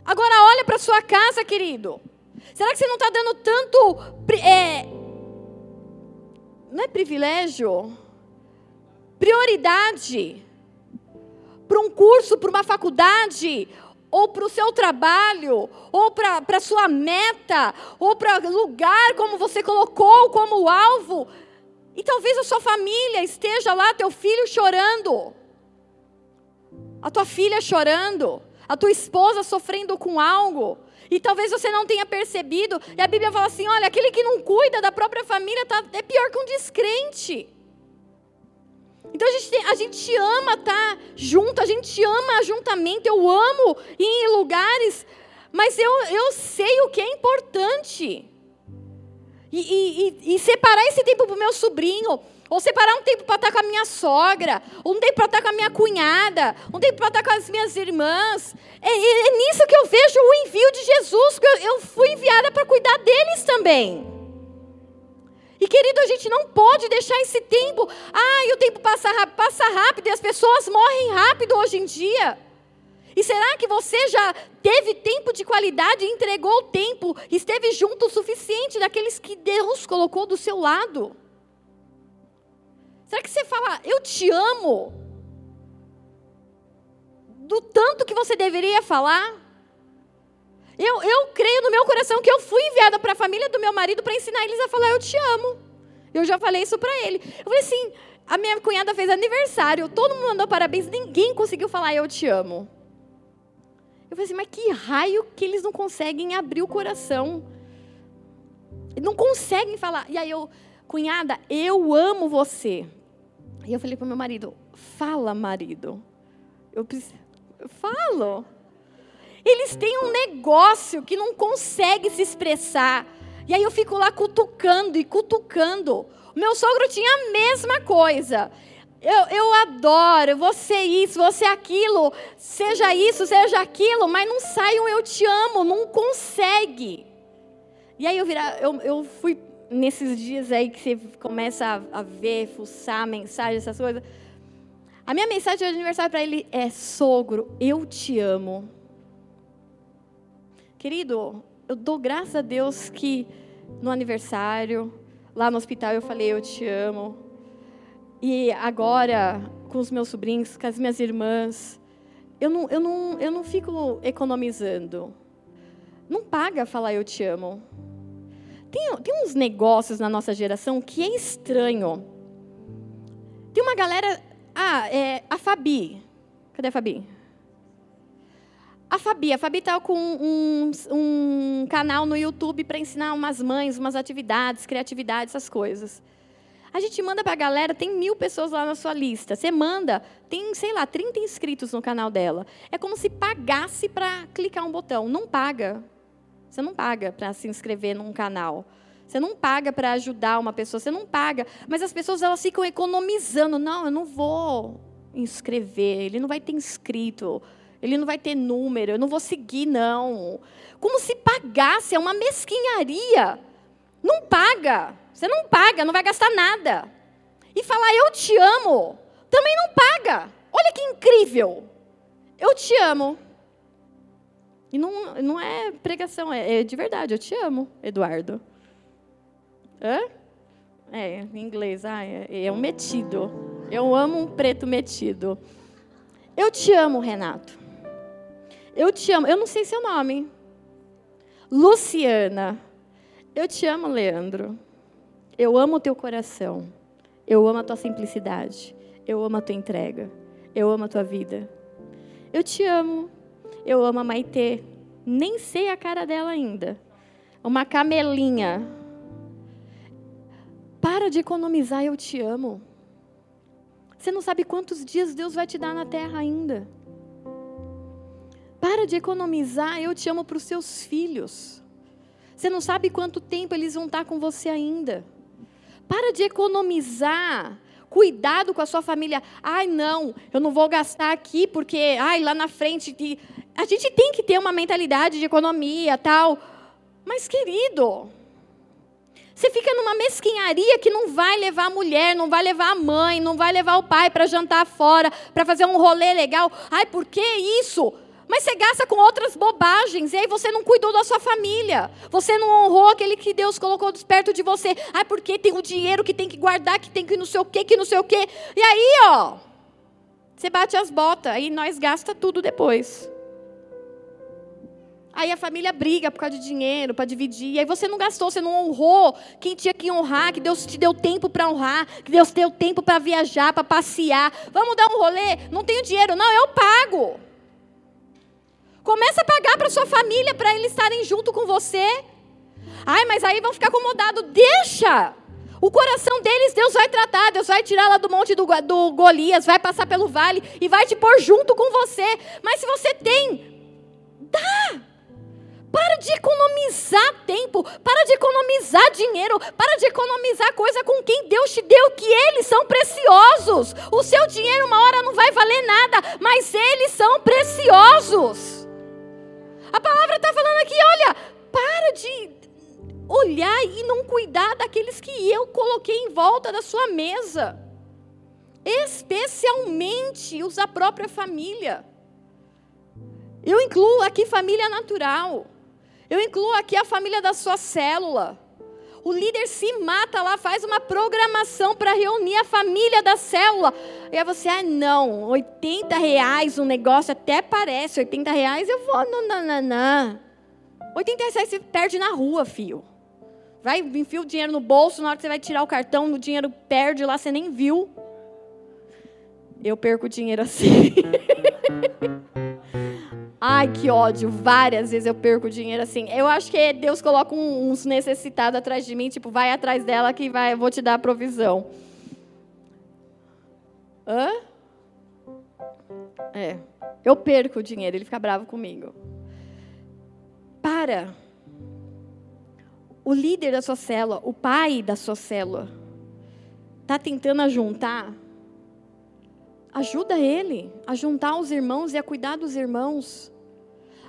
Agora olha para sua casa, querido. Será que você não está dando tanto. É, não é privilégio? Prioridade para um curso, para uma faculdade, ou para o seu trabalho, ou para a sua meta, ou para lugar como você colocou como alvo. E talvez a sua família esteja lá, teu filho chorando, a tua filha chorando, a tua esposa sofrendo com algo. E talvez você não tenha percebido. E a Bíblia fala assim: olha, aquele que não cuida da própria família tá, é pior que um descrente. Então a gente, a gente ama estar tá junto, a gente ama ajuntamento, eu amo ir em lugares, mas eu, eu sei o que é importante. E, e, e separar esse tempo para o meu sobrinho, ou separar um tempo para estar com a minha sogra, um tempo para estar com a minha cunhada, um tempo para estar com as minhas irmãs. É, é, é nisso que eu vejo o envio de Jesus, porque eu, eu fui enviada para cuidar deles também. E querido, a gente não pode deixar esse tempo. Ah, e o tempo passa, passa rápido e as pessoas morrem rápido hoje em dia. E será que você já teve tempo de qualidade, entregou o tempo, esteve junto o suficiente daqueles que Deus colocou do seu lado? Será que você fala, eu te amo? Do tanto que você deveria falar? Eu, eu creio no meu coração que eu fui enviada para a família do meu marido para ensinar eles a falar, eu te amo. Eu já falei isso para ele. Eu falei assim, a minha cunhada fez aniversário, todo mundo mandou parabéns, ninguém conseguiu falar eu te amo. Eu falei assim, mas que raio que eles não conseguem abrir o coração? Não conseguem falar. E aí eu, cunhada, eu amo você. E eu falei para meu marido, fala, marido. Eu preciso, falo. Eles têm um negócio que não consegue se expressar. E aí eu fico lá cutucando e cutucando. O meu sogro tinha a mesma coisa. Eu, eu adoro, você isso, você aquilo, seja isso, seja aquilo, mas não sai um eu te amo, não consegue. E aí eu, vira, eu, eu fui nesses dias aí que você começa a, a ver, fuçar mensagem, essas coisas. A minha mensagem de aniversário para ele é: sogro, eu te amo. Querido, eu dou graças a Deus que no aniversário, lá no hospital, eu falei: eu te amo. E agora, com os meus sobrinhos, com as minhas irmãs, eu não, eu não, eu não fico economizando. Não paga falar eu te amo. Tem, tem uns negócios na nossa geração que é estranho. Tem uma galera. Ah, é a Fabi. Cadê a Fabi? A Fabi, a Fabi está com um, um canal no YouTube para ensinar umas mães, umas atividades, criatividade, essas coisas. A gente manda para a galera, tem mil pessoas lá na sua lista. Você manda, tem, sei lá, 30 inscritos no canal dela. É como se pagasse para clicar um botão. Não paga. Você não paga para se inscrever num canal. Você não paga para ajudar uma pessoa, você não paga. Mas as pessoas elas ficam economizando. Não, eu não vou inscrever, ele não vai ter inscrito, ele não vai ter número, eu não vou seguir, não. Como se pagasse, é uma mesquinharia. Não paga. Você não paga, não vai gastar nada. E falar eu te amo, também não paga. Olha que incrível. Eu te amo. E não, não é pregação, é, é de verdade. Eu te amo, Eduardo. Hã? É, em inglês. Ah, é, é um metido. Eu amo um preto metido. Eu te amo, Renato. Eu te amo. Eu não sei seu nome. Luciana. Eu te amo, Leandro. Eu amo o teu coração. Eu amo a tua simplicidade. Eu amo a tua entrega. Eu amo a tua vida. Eu te amo. Eu amo a Maitê. Nem sei a cara dela ainda. Uma camelinha. Para de economizar, eu te amo. Você não sabe quantos dias Deus vai te dar na terra ainda. Para de economizar, eu te amo para os seus filhos. Você não sabe quanto tempo eles vão estar com você ainda. Para de economizar. Cuidado com a sua família. Ai, não, eu não vou gastar aqui porque, ai, lá na frente. A gente tem que ter uma mentalidade de economia, tal. Mas, querido, você fica numa mesquinharia que não vai levar a mulher, não vai levar a mãe, não vai levar o pai para jantar fora, para fazer um rolê legal. Ai, por que isso? Mas você gasta com outras bobagens, e aí você não cuidou da sua família. Você não honrou aquele que Deus colocou perto de você. Ah, porque tem o dinheiro que tem que guardar, que tem que não sei o quê, que não sei o quê. E aí, ó, você bate as botas, aí nós gasta tudo depois. Aí a família briga por causa de dinheiro, para dividir. E aí você não gastou, você não honrou quem tinha que honrar, que Deus te deu tempo para honrar, que Deus deu tempo para viajar, para passear. Vamos dar um rolê? Não tenho dinheiro, não, eu pago. Começa a pagar para sua família para eles estarem junto com você. Ai, mas aí vão ficar acomodados. Deixa! O coração deles Deus vai tratar, Deus vai tirar lá do monte do, do Golias, vai passar pelo vale e vai te pôr junto com você. Mas se você tem, dá! Para de economizar tempo, para de economizar dinheiro, para de economizar coisa com quem Deus te deu, que eles são preciosos. O seu dinheiro uma hora não vai valer nada, mas eles são preciosos. A palavra está falando aqui, olha, para de olhar e não cuidar daqueles que eu coloquei em volta da sua mesa. Especialmente os da própria família. Eu incluo aqui família natural. Eu incluo aqui a família da sua célula. O líder se mata lá, faz uma programação para reunir a família da célula. E aí você, ah, não, 80 reais um negócio até parece, 80 reais eu vou, não, não, não, não. 80 reais você perde na rua, fio. Vai, enfia o dinheiro no bolso, na hora que você vai tirar o cartão, o dinheiro perde lá, você nem viu. Eu perco dinheiro assim. Ai, que ódio. Várias vezes eu perco dinheiro assim. Eu acho que Deus coloca uns necessitados atrás de mim, tipo, vai atrás dela que vai, vou te dar a provisão. Hã? É. Eu perco o dinheiro, ele fica bravo comigo. Para. O líder da sua célula, o pai da sua célula, está tentando juntar. Ajuda ele a juntar os irmãos e a cuidar dos irmãos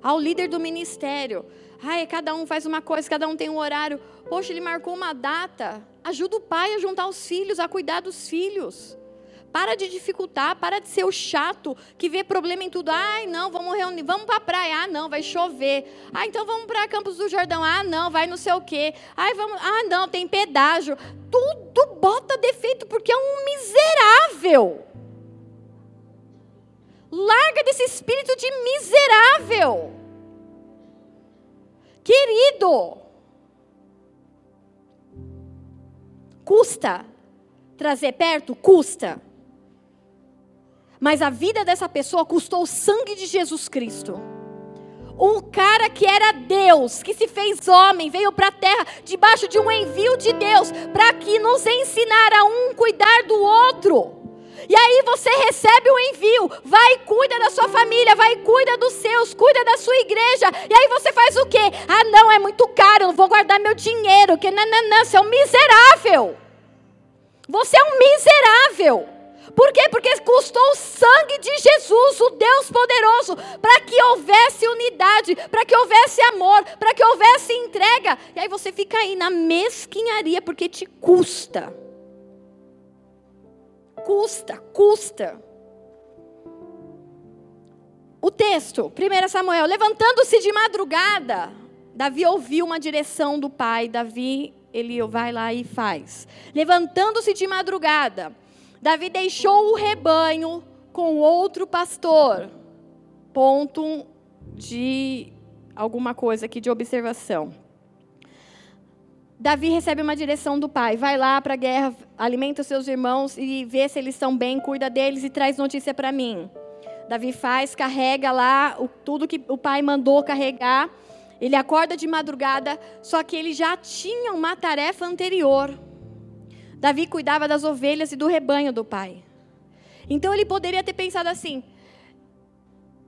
ao líder do ministério. Ai, cada um faz uma coisa, cada um tem um horário. Poxa, ele marcou uma data. Ajuda o pai a juntar os filhos, a cuidar dos filhos. Para de dificultar, para de ser o chato que vê problema em tudo. Ai, não, vamos reunir, vamos para a praia. Ah, não, vai chover. Ah, então vamos para Campos do Jordão. Ah, não, vai não sei o quê. Ai, vamos. Ah, não, tem pedágio. Tudo bota defeito porque é um miserável. Larga desse espírito de miserável. Querido, custa trazer perto? Custa. Mas a vida dessa pessoa custou o sangue de Jesus Cristo. Um cara que era Deus, que se fez homem, veio para a terra debaixo de um envio de Deus, para que nos ensinar a um cuidar do outro. E aí você recebe o envio, vai e cuida da sua família, vai e cuida dos seus, cuida da sua igreja. E aí você faz o quê? Ah, não, é muito caro, não vou guardar meu dinheiro, que não, você é um miserável. Você é um miserável. Por quê? Porque custou o sangue de Jesus, o Deus poderoso, para que houvesse unidade, para que houvesse amor, para que houvesse entrega. E aí você fica aí na mesquinharia porque te custa. Custa, custa. O texto, 1 Samuel, levantando-se de madrugada, Davi ouviu uma direção do pai, Davi, ele vai lá e faz. Levantando-se de madrugada, Davi deixou o rebanho com outro pastor. Ponto de alguma coisa aqui de observação. Davi recebe uma direção do pai: vai lá para a guerra, alimenta os seus irmãos e vê se eles estão bem, cuida deles e traz notícia para mim. Davi faz, carrega lá o, tudo que o pai mandou carregar. Ele acorda de madrugada, só que ele já tinha uma tarefa anterior. Davi cuidava das ovelhas e do rebanho do pai. Então ele poderia ter pensado assim: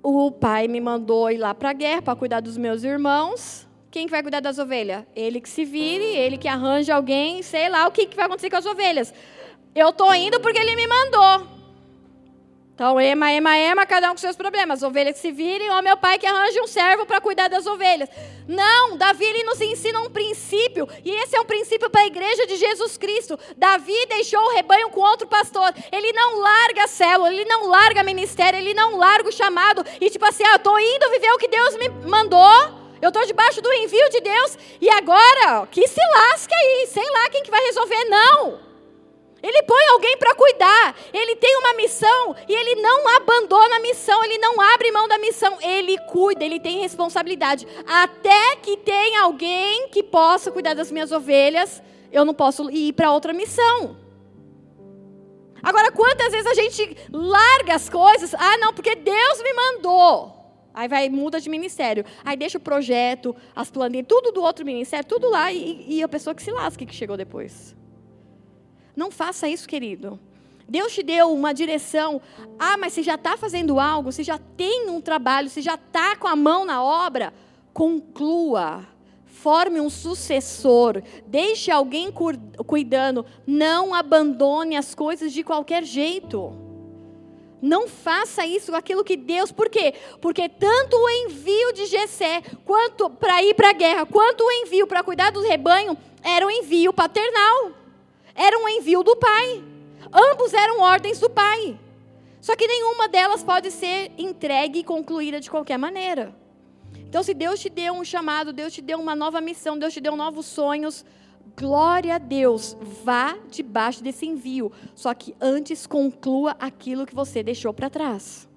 o pai me mandou ir lá para a guerra para cuidar dos meus irmãos. Quem vai cuidar das ovelhas? Ele que se vire, ele que arranja alguém, sei lá o que, que vai acontecer com as ovelhas. Eu estou indo porque ele me mandou. Então, ema, ema, ema, cada um com seus problemas. Ovelhas que se virem, ou meu pai que arranje um servo para cuidar das ovelhas. Não, Davi ele nos ensina um princípio, e esse é um princípio para a igreja de Jesus Cristo. Davi deixou o rebanho com outro pastor. Ele não larga a célula, ele não larga ministério, ele não larga o chamado. E tipo assim, ah, estou indo viver o que Deus me mandou. Eu estou debaixo do envio de Deus e agora, ó, que se lasque aí, sei lá quem que vai resolver, não. Ele põe alguém para cuidar, ele tem uma missão e ele não abandona a missão, ele não abre mão da missão, ele cuida, ele tem responsabilidade. Até que tenha alguém que possa cuidar das minhas ovelhas, eu não posso ir para outra missão. Agora, quantas vezes a gente larga as coisas? Ah, não, porque Deus me mandou. Aí vai, muda de ministério. Aí deixa o projeto, as planilhas, tudo do outro ministério, tudo lá, e, e a pessoa que se lasca que chegou depois. Não faça isso, querido. Deus te deu uma direção. Ah, mas você já está fazendo algo, você já tem um trabalho, você já está com a mão na obra. Conclua. Forme um sucessor. Deixe alguém cuidando. Não abandone as coisas de qualquer jeito. Não faça isso, aquilo que Deus, por quê? Porque tanto o envio de Jessé, quanto para ir para a guerra, quanto o envio para cuidar do rebanho, era um envio paternal. Era um envio do pai. Ambos eram ordens do pai. Só que nenhuma delas pode ser entregue e concluída de qualquer maneira. Então, se Deus te deu um chamado, Deus te deu uma nova missão, Deus te deu novos sonhos, glória a Deus, vá debaixo desse envio. Só que antes conclua aquilo que você deixou para trás.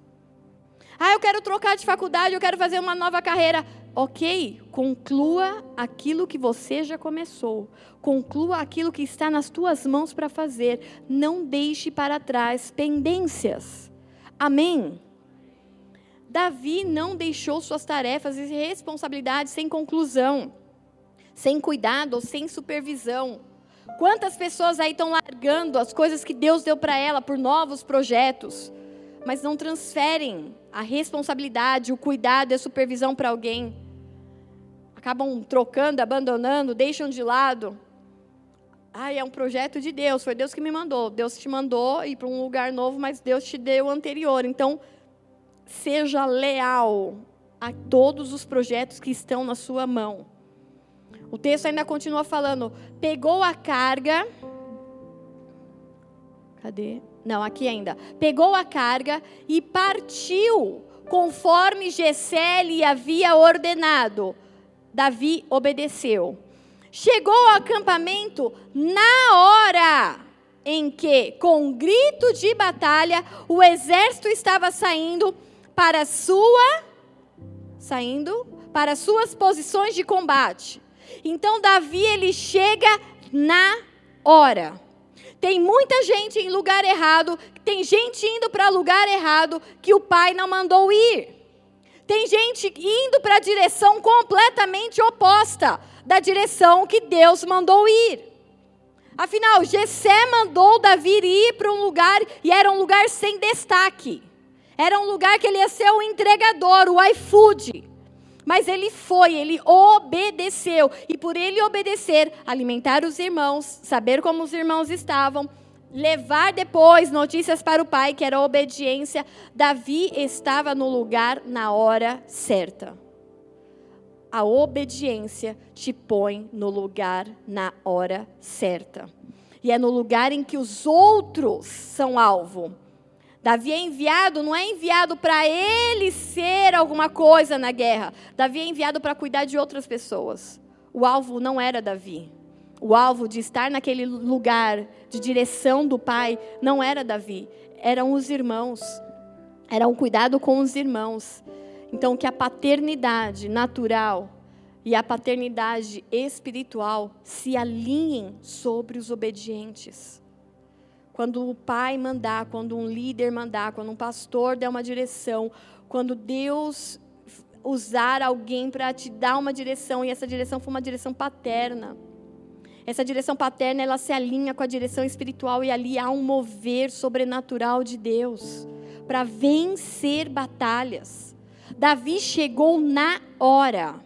Ah, eu quero trocar de faculdade, eu quero fazer uma nova carreira. Ok, conclua aquilo que você já começou. Conclua aquilo que está nas tuas mãos para fazer. Não deixe para trás pendências. Amém? Davi não deixou suas tarefas e responsabilidades sem conclusão, sem cuidado ou sem supervisão. Quantas pessoas aí estão largando as coisas que Deus deu para ela por novos projetos, mas não transferem a responsabilidade, o cuidado e a supervisão para alguém? acabam trocando, abandonando, deixam de lado. Ah, é um projeto de Deus, foi Deus que me mandou. Deus te mandou ir para um lugar novo, mas Deus te deu o anterior. Então, seja leal a todos os projetos que estão na sua mão. O texto ainda continua falando: pegou a carga. Cadê? Não, aqui ainda. Pegou a carga e partiu, conforme Gessé lhe havia ordenado. Davi obedeceu. Chegou ao acampamento na hora em que, com grito de batalha, o exército estava saindo para sua saindo para suas posições de combate. Então Davi ele chega na hora. Tem muita gente em lugar errado, tem gente indo para lugar errado que o pai não mandou ir. Tem gente indo para a direção completamente oposta da direção que Deus mandou ir. Afinal, Jessé mandou Davi ir para um lugar e era um lugar sem destaque. Era um lugar que ele ia ser o entregador, o iFood. Mas ele foi, ele obedeceu. E por ele obedecer, alimentar os irmãos, saber como os irmãos estavam, levar depois notícias para o pai, que era obediência, Davi estava no lugar na hora certa. A obediência te põe no lugar na hora certa. E é no lugar em que os outros são alvo. Davi é enviado, não é enviado para ele ser alguma coisa na guerra. Davi é enviado para cuidar de outras pessoas. O alvo não era Davi. O alvo de estar naquele lugar de direção do pai não era Davi, eram os irmãos. Era um cuidado com os irmãos. Então, que a paternidade natural e a paternidade espiritual se alinhem sobre os obedientes. Quando o pai mandar, quando um líder mandar, quando um pastor der uma direção, quando Deus usar alguém para te dar uma direção e essa direção for uma direção paterna essa direção paterna, ela se alinha com a direção espiritual e ali há um mover sobrenatural de Deus para vencer batalhas. Davi chegou na hora.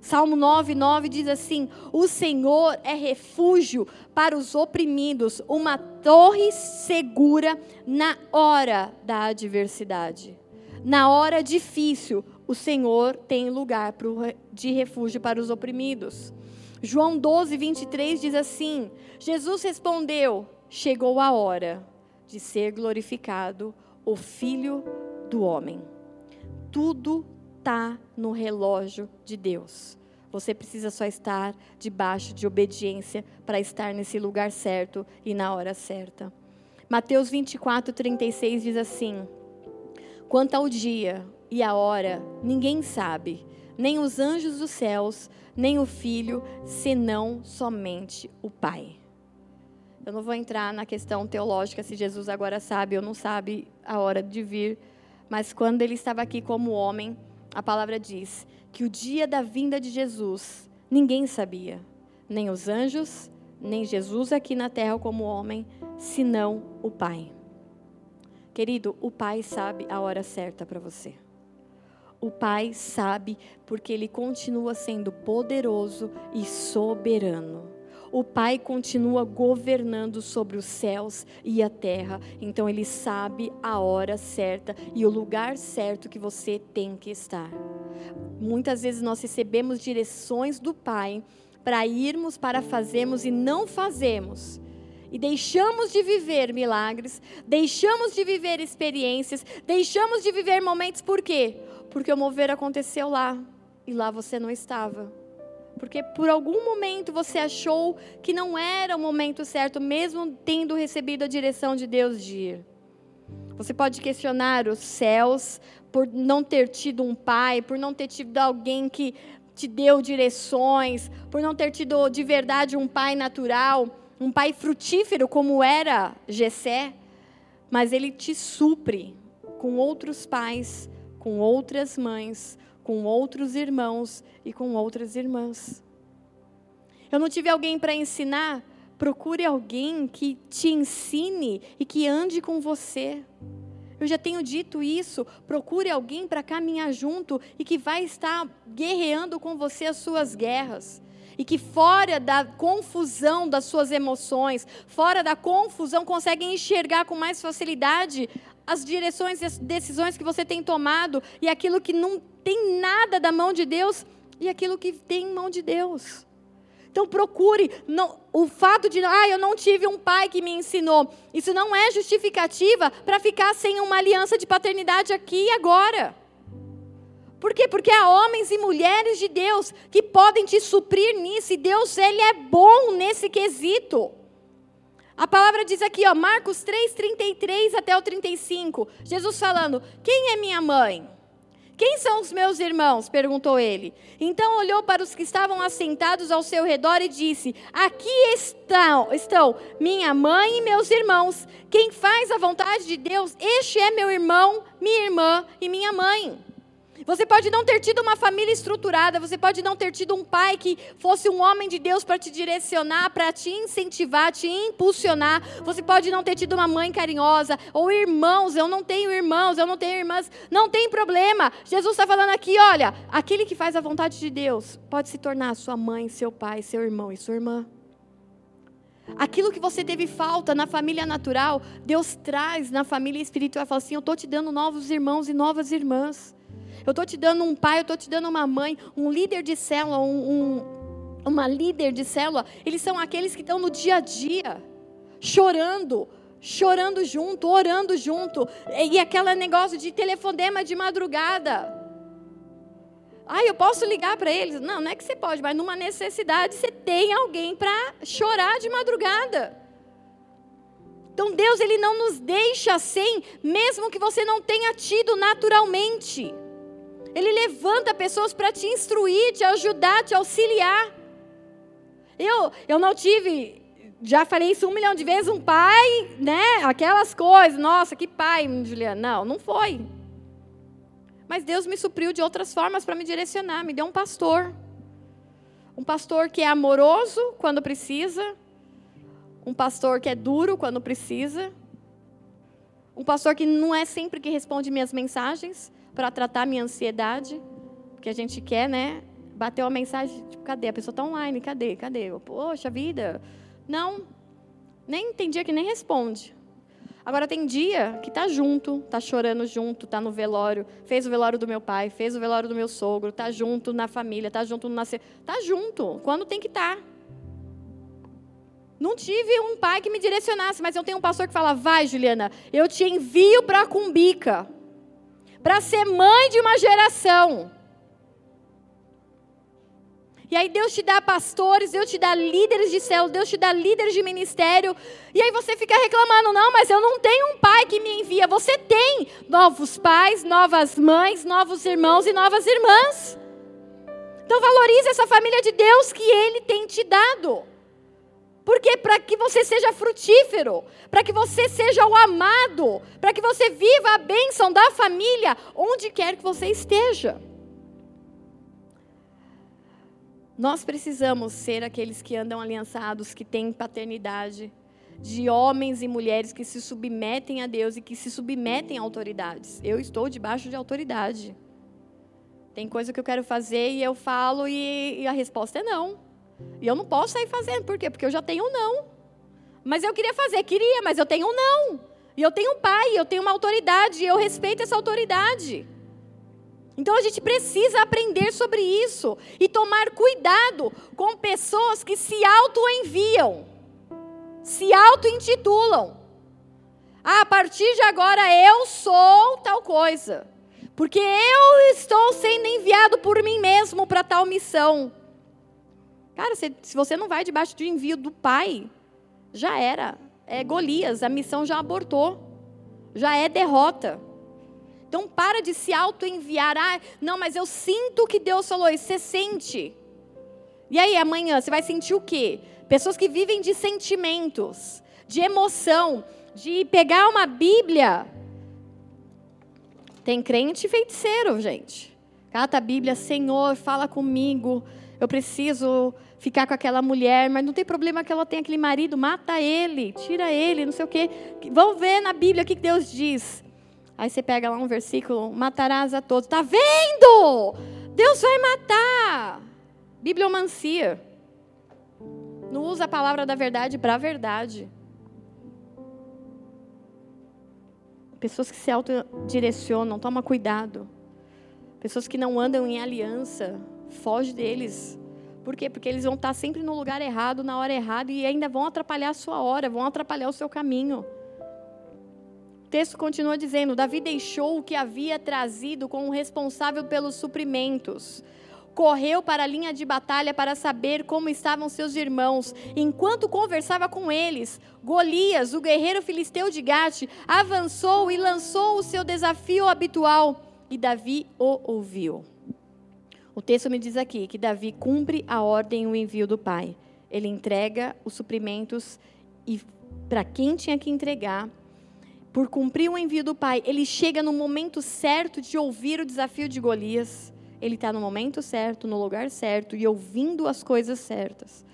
Salmo 9, 9 diz assim: O Senhor é refúgio para os oprimidos, uma torre segura na hora da adversidade. Na hora difícil, o Senhor tem lugar de refúgio para os oprimidos. João 12, 23 diz assim: Jesus respondeu: Chegou a hora de ser glorificado o Filho do Homem. Tudo está no relógio de Deus. Você precisa só estar debaixo de obediência para estar nesse lugar certo e na hora certa. Mateus 24, 36 diz assim: Quanto ao dia e a hora, ninguém sabe, nem os anjos dos céus, nem o filho, senão somente o Pai. Eu não vou entrar na questão teológica se Jesus agora sabe ou não sabe a hora de vir, mas quando ele estava aqui como homem, a palavra diz que o dia da vinda de Jesus ninguém sabia, nem os anjos, nem Jesus aqui na terra como homem, senão o Pai. Querido, o Pai sabe a hora certa para você o Pai sabe porque Ele continua sendo poderoso e soberano. O Pai continua governando sobre os céus e a terra, então Ele sabe a hora certa e o lugar certo que você tem que estar. Muitas vezes nós recebemos direções do Pai para irmos, para fazermos e não fazemos. e deixamos de viver milagres, deixamos de viver experiências, deixamos de viver momentos, por quê? Porque o mover aconteceu lá e lá você não estava. Porque por algum momento você achou que não era o momento certo, mesmo tendo recebido a direção de Deus de ir. Você pode questionar os céus por não ter tido um pai, por não ter tido alguém que te deu direções, por não ter tido de verdade um pai natural um pai frutífero como era Jessé, mas ele te supre com outros pais, com outras mães, com outros irmãos e com outras irmãs. Eu não tive alguém para ensinar, procure alguém que te ensine e que ande com você. Eu já tenho dito isso. Procure alguém para caminhar junto e que vai estar guerreando com você as suas guerras e que fora da confusão das suas emoções, fora da confusão, conseguem enxergar com mais facilidade as direções e as decisões que você tem tomado e aquilo que não tem nada da mão de Deus e aquilo que tem mão de Deus. Então procure, não, o fato de, ah, eu não tive um pai que me ensinou, isso não é justificativa para ficar sem uma aliança de paternidade aqui e agora. Por quê? Porque há homens e mulheres de Deus que podem te suprir nisso, e Deus ele é bom nesse quesito. A palavra diz aqui, ó, Marcos 3, 33 até o 35, Jesus falando: Quem é minha mãe? Quem são os meus irmãos? perguntou ele. Então olhou para os que estavam assentados ao seu redor e disse: Aqui estão, estão minha mãe e meus irmãos. Quem faz a vontade de Deus, este é meu irmão, minha irmã e minha mãe. Você pode não ter tido uma família estruturada, você pode não ter tido um pai que fosse um homem de Deus para te direcionar, para te incentivar, te impulsionar. Você pode não ter tido uma mãe carinhosa, ou irmãos, eu não tenho irmãos, eu não tenho irmãs. Não tem problema. Jesus está falando aqui, olha, aquele que faz a vontade de Deus pode se tornar sua mãe, seu pai, seu irmão e sua irmã. Aquilo que você teve falta na família natural, Deus traz na família espiritual fala assim: Eu estou te dando novos irmãos e novas irmãs. Eu estou te dando um pai, eu estou te dando uma mãe, um líder de célula, um, um, uma líder de célula. Eles são aqueles que estão no dia a dia, chorando, chorando junto, orando junto. E aquele negócio de telefonema de madrugada. Ah, eu posso ligar para eles? Não, não é que você pode, mas numa necessidade você tem alguém para chorar de madrugada. Então Deus ele não nos deixa sem, mesmo que você não tenha tido naturalmente. Ele levanta pessoas para te instruir, te ajudar, te auxiliar. Eu, eu não tive, já falei isso um milhão de vezes, um pai, né? Aquelas coisas, nossa, que pai, Juliana. Não, não foi. Mas Deus me supriu de outras formas para me direcionar. Me deu um pastor. Um pastor que é amoroso quando precisa. Um pastor que é duro quando precisa. Um pastor que não é sempre que responde minhas mensagens, para tratar minha ansiedade, porque a gente quer, né? Bater uma mensagem, tipo, cadê? A pessoa está online, cadê? Cadê? Poxa vida. Não, nem tem dia que nem responde. Agora tem dia que tá junto, tá chorando junto, tá no velório, fez o velório do meu pai, fez o velório do meu sogro, tá junto na família, tá junto no nascer, tá junto, quando tem que estar. Tá. Não tive um pai que me direcionasse, mas eu tenho um pastor que fala: "Vai, Juliana, eu te envio para a Cumbica" para ser mãe de uma geração. E aí Deus te dá pastores, Deus te dá líderes de céu, Deus te dá líderes de ministério. E aí você fica reclamando, não, mas eu não tenho um pai que me envia. Você tem novos pais, novas mães, novos irmãos e novas irmãs. Então valorize essa família de Deus que Ele tem te dado. Porque para que você seja frutífero, para que você seja o amado, para que você viva a bênção da família onde quer que você esteja. Nós precisamos ser aqueles que andam aliançados, que têm paternidade, de homens e mulheres que se submetem a Deus e que se submetem a autoridades. Eu estou debaixo de autoridade. Tem coisa que eu quero fazer e eu falo e, e a resposta é não. E eu não posso sair fazendo, por quê? Porque eu já tenho um não. Mas eu queria fazer, queria, mas eu tenho um não. E eu tenho um pai, eu tenho uma autoridade, e eu respeito essa autoridade. Então a gente precisa aprender sobre isso e tomar cuidado com pessoas que se auto-enviam. se auto-intitulam. Ah, a partir de agora eu sou tal coisa. Porque eu estou sendo enviado por mim mesmo para tal missão. Cara, se, se, você não vai debaixo do envio do Pai, já era. É Golias, a missão já abortou. Já é derrota. Então para de se auto-enviar. Ah, não, mas eu sinto que Deus falou isso. Você sente. E aí, amanhã, você vai sentir o quê? Pessoas que vivem de sentimentos, de emoção, de pegar uma Bíblia tem crente feiticeiro, gente. Cata a Bíblia, Senhor, fala comigo. Eu preciso ficar com aquela mulher, mas não tem problema que ela tenha aquele marido, mata ele, tira ele, não sei o quê. Vamos ver na Bíblia o que Deus diz. Aí você pega lá um versículo, matarás a todos. Tá vendo? Deus vai matar. Bibliomancia. Não usa a palavra da verdade para a verdade. Pessoas que se autodirecionam, toma cuidado. Pessoas que não andam em aliança, foge deles. Por quê? Porque eles vão estar sempre no lugar errado, na hora errada e ainda vão atrapalhar a sua hora, vão atrapalhar o seu caminho. O texto continua dizendo: Davi deixou o que havia trazido como responsável pelos suprimentos correu para a linha de batalha para saber como estavam seus irmãos. Enquanto conversava com eles, Golias, o guerreiro filisteu de Gate, avançou e lançou o seu desafio habitual, e Davi o ouviu. O texto me diz aqui que Davi cumpre a ordem e o envio do pai. Ele entrega os suprimentos e para quem tinha que entregar, por cumprir o envio do pai, ele chega no momento certo de ouvir o desafio de Golias ele está no momento certo, no lugar certo e ouvindo as coisas certas.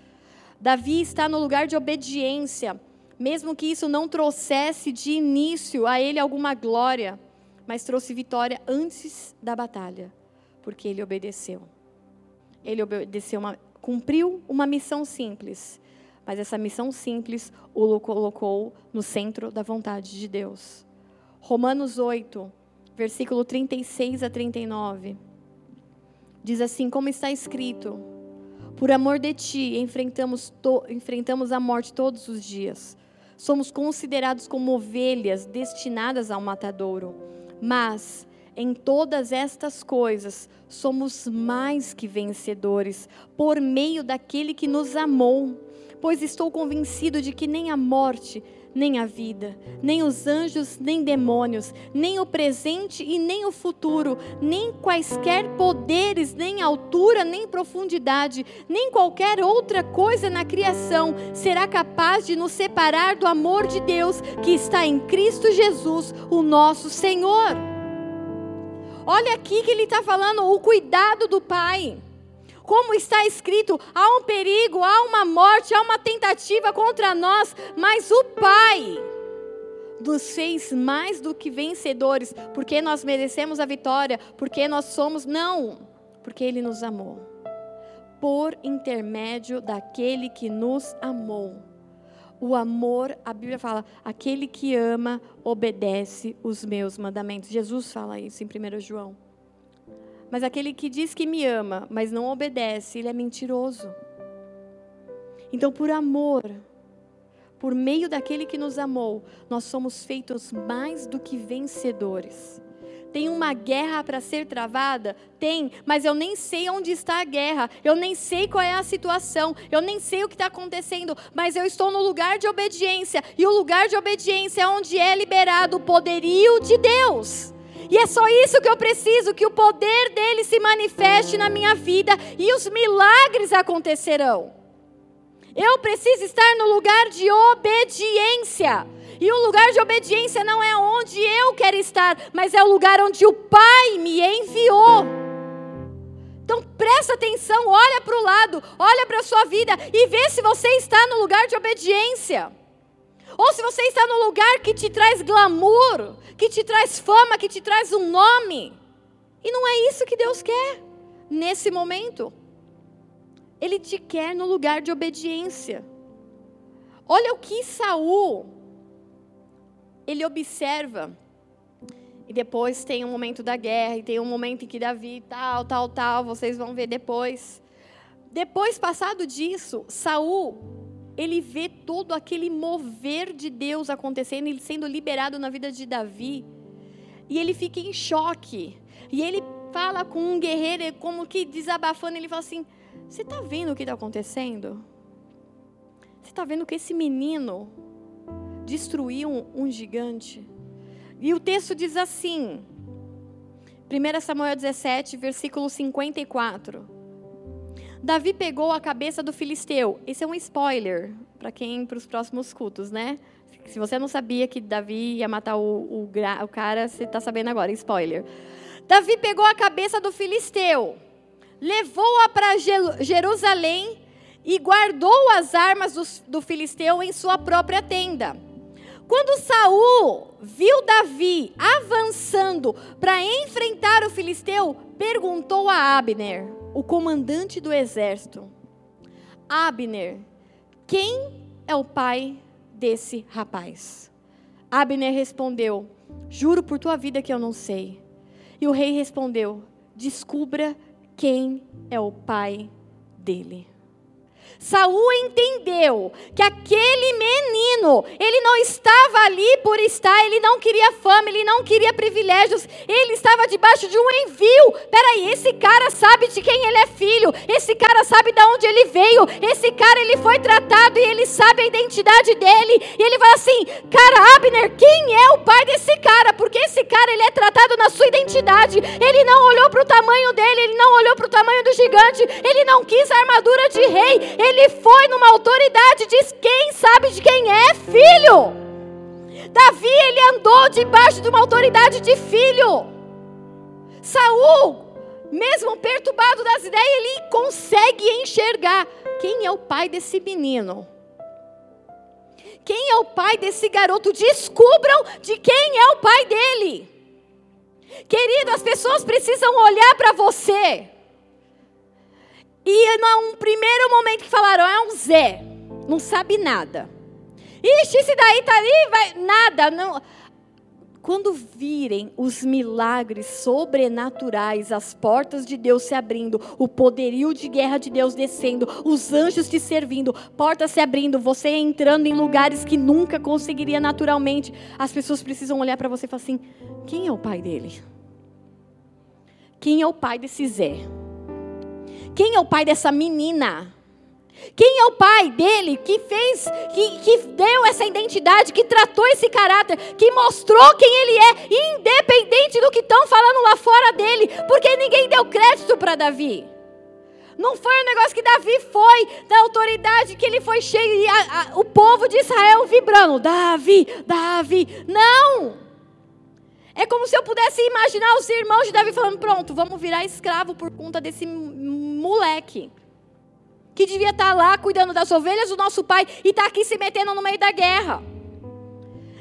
Davi está no lugar de obediência, mesmo que isso não trouxesse de início a ele alguma glória, mas trouxe vitória antes da batalha, porque ele obedeceu. Ele obedeceu, uma, cumpriu uma missão simples, mas essa missão simples o colocou no centro da vontade de Deus. Romanos 8, versículo 36 a 39. Diz assim: como está escrito, por amor de ti enfrentamos, to, enfrentamos a morte todos os dias. Somos considerados como ovelhas destinadas ao matadouro. Mas em todas estas coisas somos mais que vencedores por meio daquele que nos amou. Pois estou convencido de que nem a morte, nem a vida, nem os anjos, nem demônios, nem o presente e nem o futuro, nem quaisquer poderes, nem altura, nem profundidade, nem qualquer outra coisa na criação será capaz de nos separar do amor de Deus que está em Cristo Jesus, o nosso Senhor. Olha aqui que ele está falando o cuidado do Pai. Como está escrito, há um perigo, há uma morte, há uma tentativa contra nós, mas o Pai nos fez mais do que vencedores, porque nós merecemos a vitória, porque nós somos, não, porque Ele nos amou, por intermédio daquele que nos amou. O amor, a Bíblia fala, aquele que ama obedece os meus mandamentos. Jesus fala isso em 1 João. Mas aquele que diz que me ama, mas não obedece, ele é mentiroso. Então, por amor, por meio daquele que nos amou, nós somos feitos mais do que vencedores. Tem uma guerra para ser travada? Tem, mas eu nem sei onde está a guerra, eu nem sei qual é a situação, eu nem sei o que está acontecendo, mas eu estou no lugar de obediência, e o lugar de obediência é onde é liberado o poderio de Deus. E é só isso que eu preciso: que o poder dele se manifeste na minha vida e os milagres acontecerão. Eu preciso estar no lugar de obediência. E o lugar de obediência não é onde eu quero estar, mas é o lugar onde o Pai me enviou. Então presta atenção, olha para o lado, olha para a sua vida e vê se você está no lugar de obediência. Ou se você está no lugar que te traz glamour, que te traz fama, que te traz um nome. E não é isso que Deus quer nesse momento. Ele te quer no lugar de obediência. Olha o que Saul ele observa. E depois tem um momento da guerra, e tem um momento em que Davi, tal, tal, tal, vocês vão ver depois. Depois, passado disso, Saul ele vê todo aquele mover de Deus acontecendo, ele sendo liberado na vida de Davi. E ele fica em choque. E ele fala com um guerreiro, como que desabafando, ele fala assim: Você está vendo o que está acontecendo? Você está vendo que esse menino destruiu um, um gigante? E o texto diz assim, 1 Samuel 17, versículo 54. Davi pegou a cabeça do filisteu. Esse é um spoiler para quem para os próximos cultos, né? Se você não sabia que Davi ia matar o, o, o cara, você está sabendo agora. Spoiler. Davi pegou a cabeça do filisteu, levou-a para Jerusalém e guardou as armas do, do filisteu em sua própria tenda. Quando Saul viu Davi avançando para enfrentar o filisteu, perguntou a Abner, o comandante do exército: Abner, quem é o pai desse rapaz? Abner respondeu: Juro por tua vida que eu não sei. E o rei respondeu: Descubra quem é o pai dele. Saul entendeu que aquele menino, ele não estava ali por estar, ele não queria fama, ele não queria privilégios, ele estava debaixo de um envio. Peraí, esse cara sabe de quem ele é filho, esse cara sabe de onde ele veio, esse cara ele foi tratado e ele sabe a identidade dele. E ele fala assim: Cara, Abner, quem é o pai desse cara? Porque esse cara ele é tratado na sua identidade. Ele não olhou para o tamanho dele, ele não olhou para o tamanho do gigante, ele não quis a armadura de rei, ele foi numa autoridade, diz quem sabe de quem é filho. Davi, ele andou debaixo de uma autoridade de filho. Saul, mesmo perturbado das ideias, ele consegue enxergar quem é o pai desse menino. Quem é o pai desse garoto? Descubram de quem é o pai dele. Querido, as pessoas precisam olhar para você e num primeiro momento que falaram, é um Zé, não sabe nada. Ixi, esse daí tá ali, vai, nada, não. Quando virem os milagres sobrenaturais, as portas de Deus se abrindo, o poderio de guerra de Deus descendo, os anjos te servindo, portas se abrindo, você entrando em lugares que nunca conseguiria naturalmente, as pessoas precisam olhar para você e falar assim: quem é o pai dele? Quem é o pai desse Zé? Quem é o pai dessa menina? Quem é o pai dele que fez, que, que deu essa identidade, que tratou esse caráter, que mostrou quem ele é, independente do que estão falando lá fora dele, porque ninguém deu crédito para Davi. Não foi um negócio que Davi foi da autoridade que ele foi cheio e a, a, o povo de Israel vibrando: Davi, Davi. Não! É como se eu pudesse imaginar os irmãos de Davi falando: pronto, vamos virar escravo por conta desse moleque. Que devia estar lá cuidando das ovelhas do nosso pai e está aqui se metendo no meio da guerra.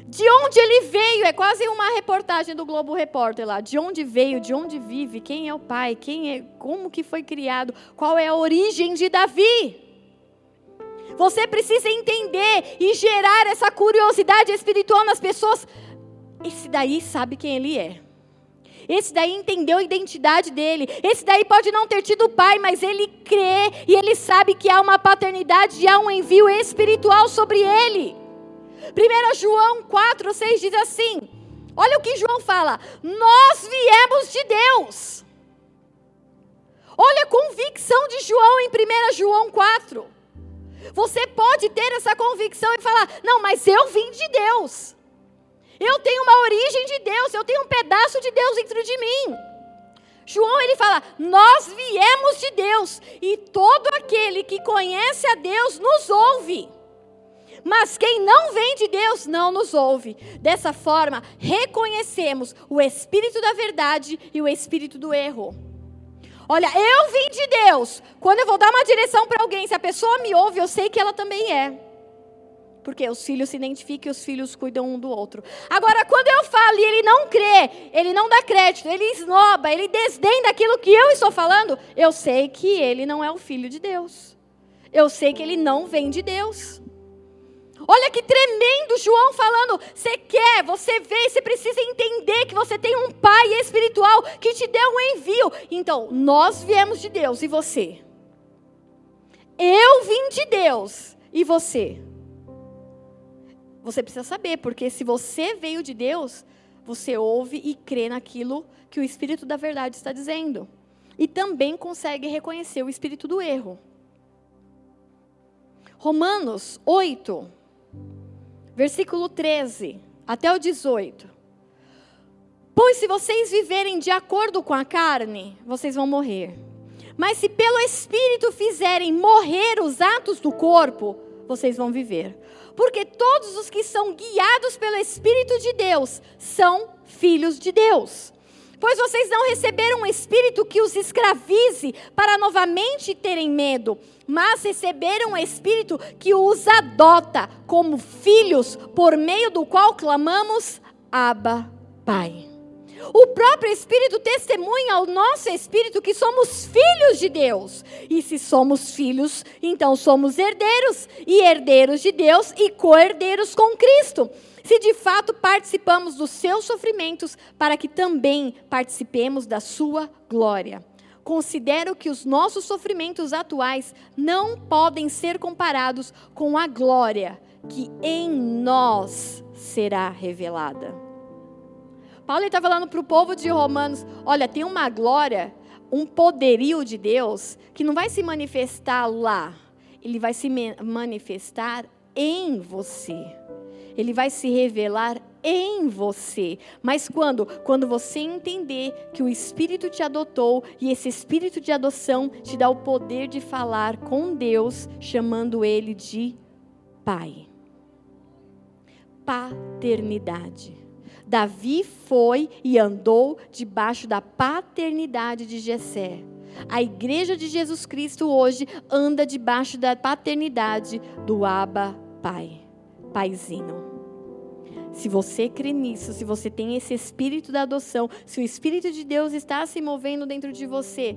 De onde ele veio? É quase uma reportagem do Globo Repórter lá. De onde veio? De onde vive? Quem é o pai? Quem é? Como que foi criado? Qual é a origem de Davi? Você precisa entender e gerar essa curiosidade espiritual nas pessoas esse daí sabe quem ele é. Esse daí entendeu a identidade dele. Esse daí pode não ter tido pai, mas ele crê e ele sabe que há uma paternidade e há um envio espiritual sobre ele. 1 João 4, 6 diz assim: Olha o que João fala. Nós viemos de Deus. Olha a convicção de João em 1 João 4. Você pode ter essa convicção e falar: Não, mas eu vim de Deus. Eu tenho uma origem de Deus, eu tenho um pedaço de Deus dentro de mim. João ele fala: Nós viemos de Deus, e todo aquele que conhece a Deus nos ouve. Mas quem não vem de Deus não nos ouve. Dessa forma, reconhecemos o espírito da verdade e o espírito do erro. Olha, eu vim de Deus. Quando eu vou dar uma direção para alguém, se a pessoa me ouve, eu sei que ela também é. Porque os filhos se identificam e os filhos cuidam um do outro. Agora, quando eu falo e ele não crê, ele não dá crédito, ele esnoba, ele desdém daquilo que eu estou falando, eu sei que ele não é o filho de Deus. Eu sei que ele não vem de Deus. Olha que tremendo João falando. Você quer, você vê, você precisa entender que você tem um pai espiritual que te deu um envio. Então, nós viemos de Deus e você? Eu vim de Deus E você? Você precisa saber, porque se você veio de Deus, você ouve e crê naquilo que o Espírito da Verdade está dizendo. E também consegue reconhecer o espírito do erro. Romanos 8, versículo 13 até o 18. Pois se vocês viverem de acordo com a carne, vocês vão morrer. Mas se pelo Espírito fizerem morrer os atos do corpo, vocês vão viver. Porque todos os que são guiados pelo Espírito de Deus são filhos de Deus. Pois vocês não receberam um espírito que os escravize para novamente terem medo, mas receberam um espírito que os adota como filhos, por meio do qual clamamos: Abba, Pai. O próprio Espírito testemunha ao nosso espírito que somos filhos de Deus. E se somos filhos, então somos herdeiros, e herdeiros de Deus e co-herdeiros com Cristo. Se de fato participamos dos seus sofrimentos, para que também participemos da sua glória. Considero que os nossos sofrimentos atuais não podem ser comparados com a glória que em nós será revelada. Paulo está falando para o povo de Romanos: olha, tem uma glória, um poderio de Deus que não vai se manifestar lá, ele vai se manifestar em você. Ele vai se revelar em você. Mas quando? Quando você entender que o Espírito te adotou e esse Espírito de adoção te dá o poder de falar com Deus, chamando Ele de Pai. Paternidade. Davi foi e andou debaixo da paternidade de Jessé. A igreja de Jesus Cristo hoje anda debaixo da paternidade do Abba Pai, Paizinho. Se você crê nisso, se você tem esse espírito da adoção, se o espírito de Deus está se movendo dentro de você,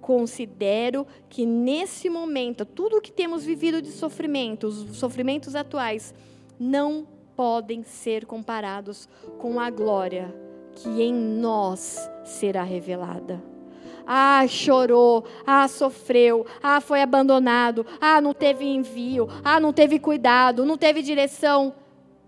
considero que nesse momento, tudo o que temos vivido de sofrimento, os sofrimentos atuais, não podem ser comparados com a glória que em nós será revelada. Ah, chorou, ah, sofreu, ah, foi abandonado, ah, não teve envio, ah, não teve cuidado, não teve direção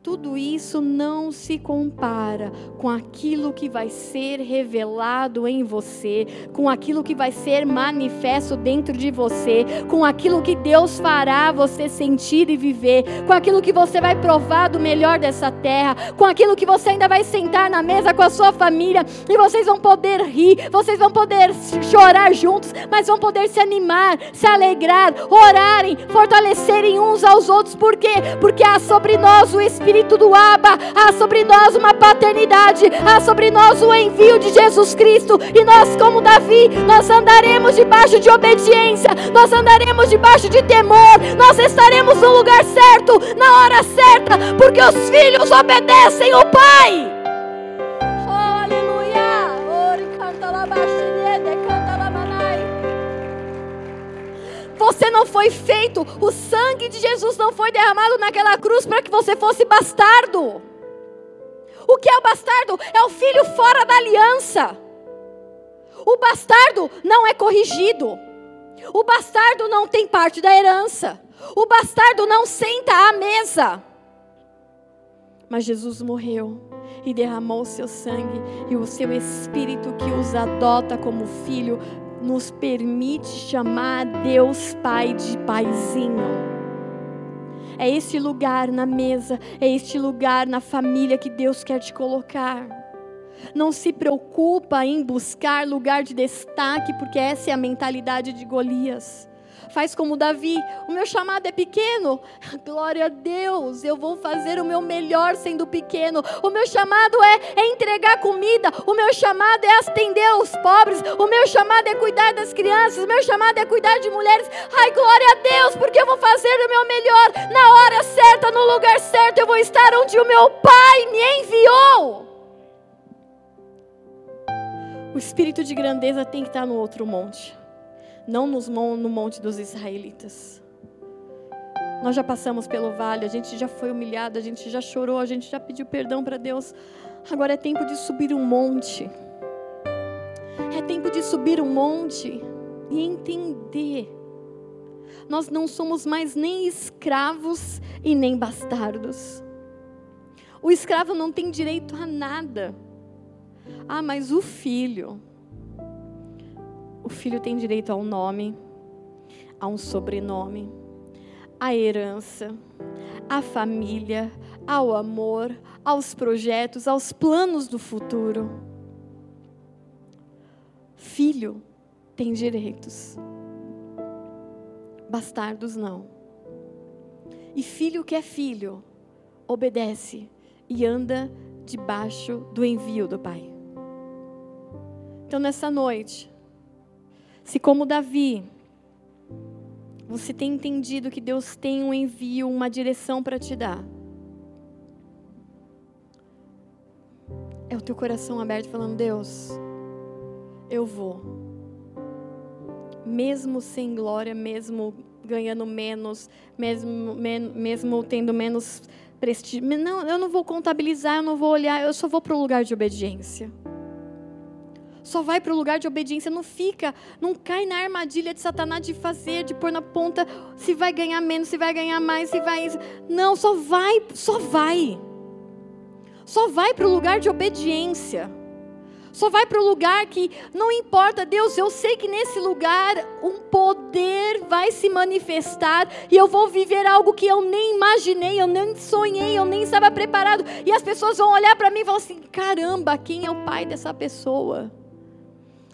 tudo isso não se compara com aquilo que vai ser revelado em você, com aquilo que vai ser manifesto dentro de você, com aquilo que Deus fará você sentir e viver, com aquilo que você vai provar do melhor dessa terra, com aquilo que você ainda vai sentar na mesa com a sua família e vocês vão poder rir, vocês vão poder chorar juntos, mas vão poder se animar, se alegrar, orarem, fortalecerem uns aos outros, por quê? Porque há sobre nós o Espírito Espírito do Abba, há sobre nós uma paternidade, há sobre nós o envio de Jesus Cristo, e nós, como Davi, nós andaremos debaixo de obediência, nós andaremos debaixo de temor, nós estaremos no lugar certo, na hora certa, porque os filhos obedecem o Pai. Você não foi feito, o sangue de Jesus não foi derramado naquela cruz para que você fosse bastardo. O que é o bastardo? É o filho fora da aliança. O bastardo não é corrigido. O bastardo não tem parte da herança. O bastardo não senta à mesa. Mas Jesus morreu e derramou o seu sangue e o seu espírito que os adota como filho nos permite chamar Deus Pai de Paizinho. É este lugar na mesa, é este lugar na família que Deus quer te colocar. Não se preocupa em buscar lugar de destaque, porque essa é a mentalidade de Golias. Faz como Davi, o meu chamado é pequeno. Glória a Deus, eu vou fazer o meu melhor sendo pequeno. O meu chamado é, é entregar comida. O meu chamado é atender os pobres. O meu chamado é cuidar das crianças. O meu chamado é cuidar de mulheres. Ai, glória a Deus, porque eu vou fazer o meu melhor na hora certa, no lugar certo. Eu vou estar onde o meu Pai me enviou. O espírito de grandeza tem que estar no outro monte não nos, no monte dos israelitas. Nós já passamos pelo vale, a gente já foi humilhado, a gente já chorou, a gente já pediu perdão para Deus. Agora é tempo de subir um monte. É tempo de subir um monte e entender Nós não somos mais nem escravos e nem bastardos. O escravo não tem direito a nada. Ah, mas o filho. O filho tem direito ao nome, a um sobrenome, à herança, à família, ao amor, aos projetos, aos planos do futuro. Filho tem direitos, bastardos não. E filho que é filho, obedece e anda debaixo do envio do Pai. Então, nessa noite, se como Davi, você tem entendido que Deus tem um envio, uma direção para te dar, é o teu coração aberto falando: Deus, eu vou. Mesmo sem glória, mesmo ganhando menos, mesmo, mesmo tendo menos prestígio. Não, eu não vou contabilizar, eu não vou olhar, eu só vou para o lugar de obediência. Só vai para o lugar de obediência, não fica, não cai na armadilha de Satanás de fazer, de pôr na ponta se vai ganhar menos, se vai ganhar mais, se vai. Não, só vai, só vai. Só vai para o lugar de obediência. Só vai para o lugar que não importa, Deus, eu sei que nesse lugar um poder vai se manifestar e eu vou viver algo que eu nem imaginei, eu nem sonhei, eu nem estava preparado. E as pessoas vão olhar para mim e falar assim: caramba, quem é o pai dessa pessoa?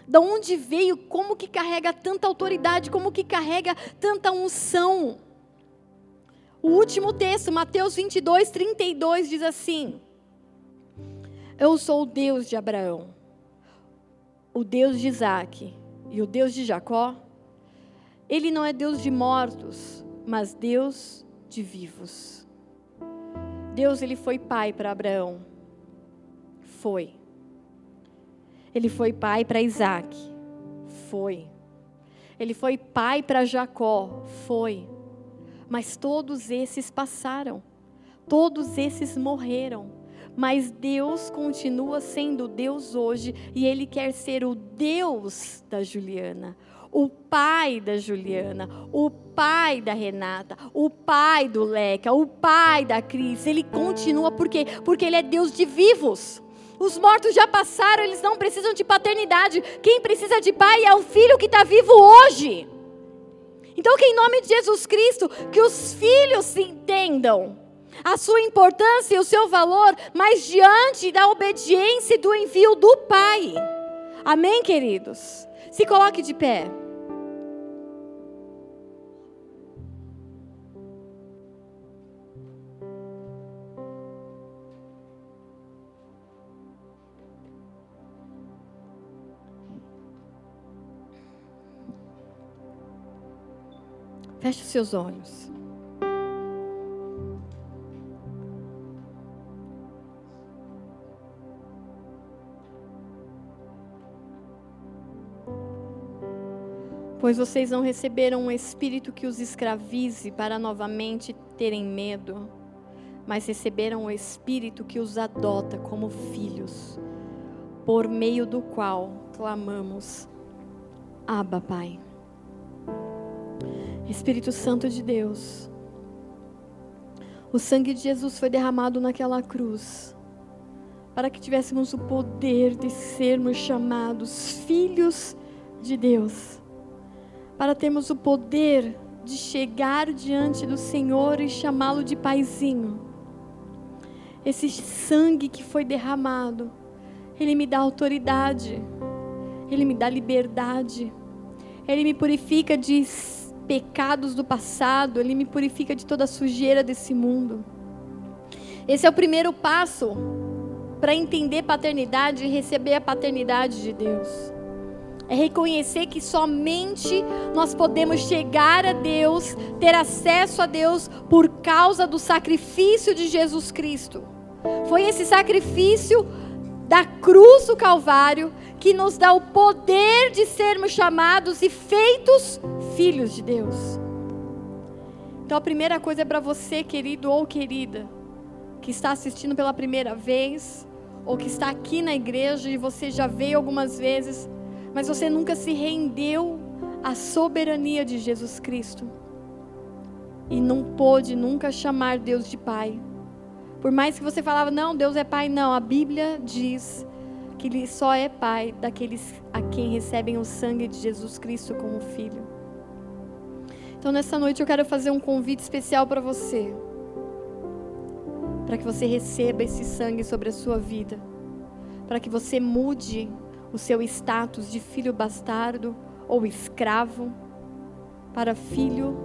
Da onde veio? Como que carrega tanta autoridade? Como que carrega tanta unção? O último texto, Mateus 22, 32, diz assim: Eu sou o Deus de Abraão, o Deus de Isaac e o Deus de Jacó, ele não é Deus de mortos, mas Deus de vivos. Deus, ele foi pai para Abraão. Foi. Ele foi pai para Isaac. Foi. Ele foi pai para Jacó. Foi. Mas todos esses passaram. Todos esses morreram mas Deus continua sendo Deus hoje e Ele quer ser o Deus da Juliana, o pai da Juliana, o pai da Renata, o pai do Leca, o pai da Cris. Ele continua por quê? Porque Ele é Deus de vivos. Os mortos já passaram, eles não precisam de paternidade. Quem precisa de pai é o filho que está vivo hoje. Então, que em nome de Jesus Cristo, que os filhos entendam a sua importância e o seu valor, mas diante da obediência e do envio do Pai. Amém, queridos? Se coloque de pé. Feche os seus olhos. Pois vocês não receberam um espírito que os escravize para novamente terem medo, mas receberam o um espírito que os adota como filhos, por meio do qual clamamos: Abba, Pai. Espírito Santo de Deus, o sangue de Jesus foi derramado naquela cruz, para que tivéssemos o poder de sermos chamados filhos de Deus para termos o poder de chegar diante do Senhor e chamá-lo de paizinho. Esse sangue que foi derramado, ele me dá autoridade, ele me dá liberdade, ele me purifica de pecados do passado, ele me purifica de toda a sujeira desse mundo. Esse é o primeiro passo para entender paternidade e receber a paternidade de Deus. É reconhecer que somente nós podemos chegar a Deus, ter acesso a Deus por causa do sacrifício de Jesus Cristo. Foi esse sacrifício da cruz do Calvário que nos dá o poder de sermos chamados e feitos filhos de Deus. Então a primeira coisa é para você, querido ou querida, que está assistindo pela primeira vez, ou que está aqui na igreja e você já veio algumas vezes mas você nunca se rendeu à soberania de Jesus Cristo. e não pôde nunca chamar Deus de pai. Por mais que você falava, não, Deus é pai, não, a Bíblia diz que ele só é pai daqueles a quem recebem o sangue de Jesus Cristo como filho. Então nessa noite eu quero fazer um convite especial para você. Para que você receba esse sangue sobre a sua vida. Para que você mude o seu status de filho bastardo ou escravo para filho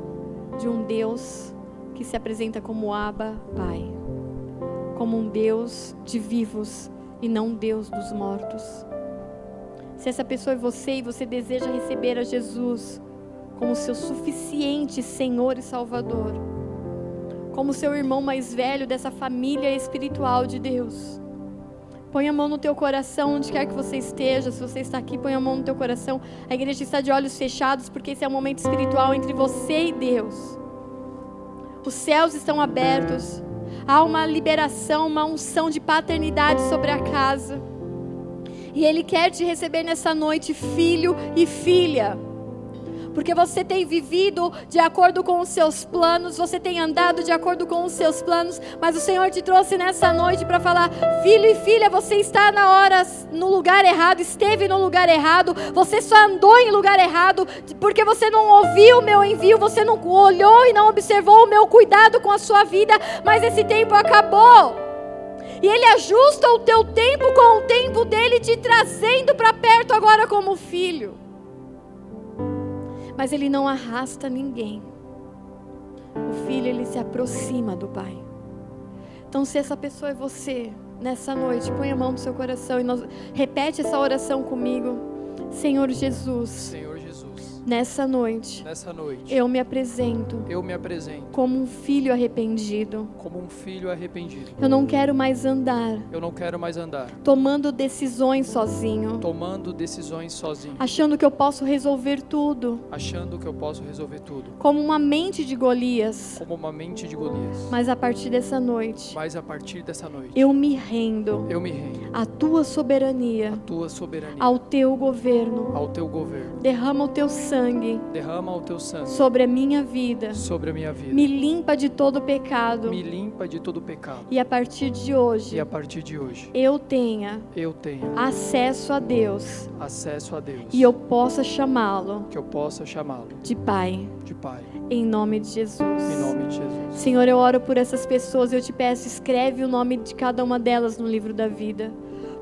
de um Deus que se apresenta como Abba, Pai. Como um Deus de vivos e não Deus dos mortos. Se essa pessoa é você e você deseja receber a Jesus como seu suficiente Senhor e Salvador, como seu irmão mais velho dessa família espiritual de Deus, Põe a mão no teu coração, onde quer que você esteja. Se você está aqui, põe a mão no teu coração. A igreja está de olhos fechados, porque esse é um momento espiritual entre você e Deus. Os céus estão abertos. Há uma liberação, uma unção de paternidade sobre a casa. E Ele quer te receber nessa noite, filho e filha porque você tem vivido de acordo com os seus planos, você tem andado de acordo com os seus planos, mas o Senhor te trouxe nessa noite para falar: filho e filha, você está na hora no lugar errado, esteve no lugar errado, você só andou em lugar errado, porque você não ouviu o meu envio, você não olhou e não observou o meu cuidado com a sua vida, mas esse tempo acabou. E Ele ajusta o teu tempo com o tempo dele, te trazendo para perto agora como filho mas ele não arrasta ninguém. O filho, ele se aproxima do pai. Então, se essa pessoa é você, nessa noite, põe a mão no seu coração e nós, repete essa oração comigo. Senhor Jesus. Senhor Nessa noite, nessa noite, eu me apresento, eu me apresento como um filho arrependido. Como um filho arrependido. Eu não quero mais andar. Eu não quero mais andar. Tomando decisões sozinho. Tomando decisões sozinho. Achando que eu posso resolver tudo. Achando que eu posso resolver tudo. Como uma mente de Golias. Como uma mente de Golias. Mas a partir dessa noite, mas a partir dessa noite, eu me rendo. Eu me rendo. A tua soberania. A tua soberania. Ao teu governo. Ao teu governo. Derrama o teu sangue. Derrama o teu sangue sobre a minha vida. Sobre a minha vida. Me limpa de todo pecado. Me limpa de todo pecado. E a partir de hoje. E a partir de hoje. Eu tenha. Eu tenha acesso a Deus. Acesso a Deus. E eu possa chamá-lo. Que eu possa chamá-lo de pai. De pai. Em nome de Jesus. Em nome de Jesus. Senhor, eu oro por essas pessoas. Eu te peço, escreve o nome de cada uma delas no livro da vida.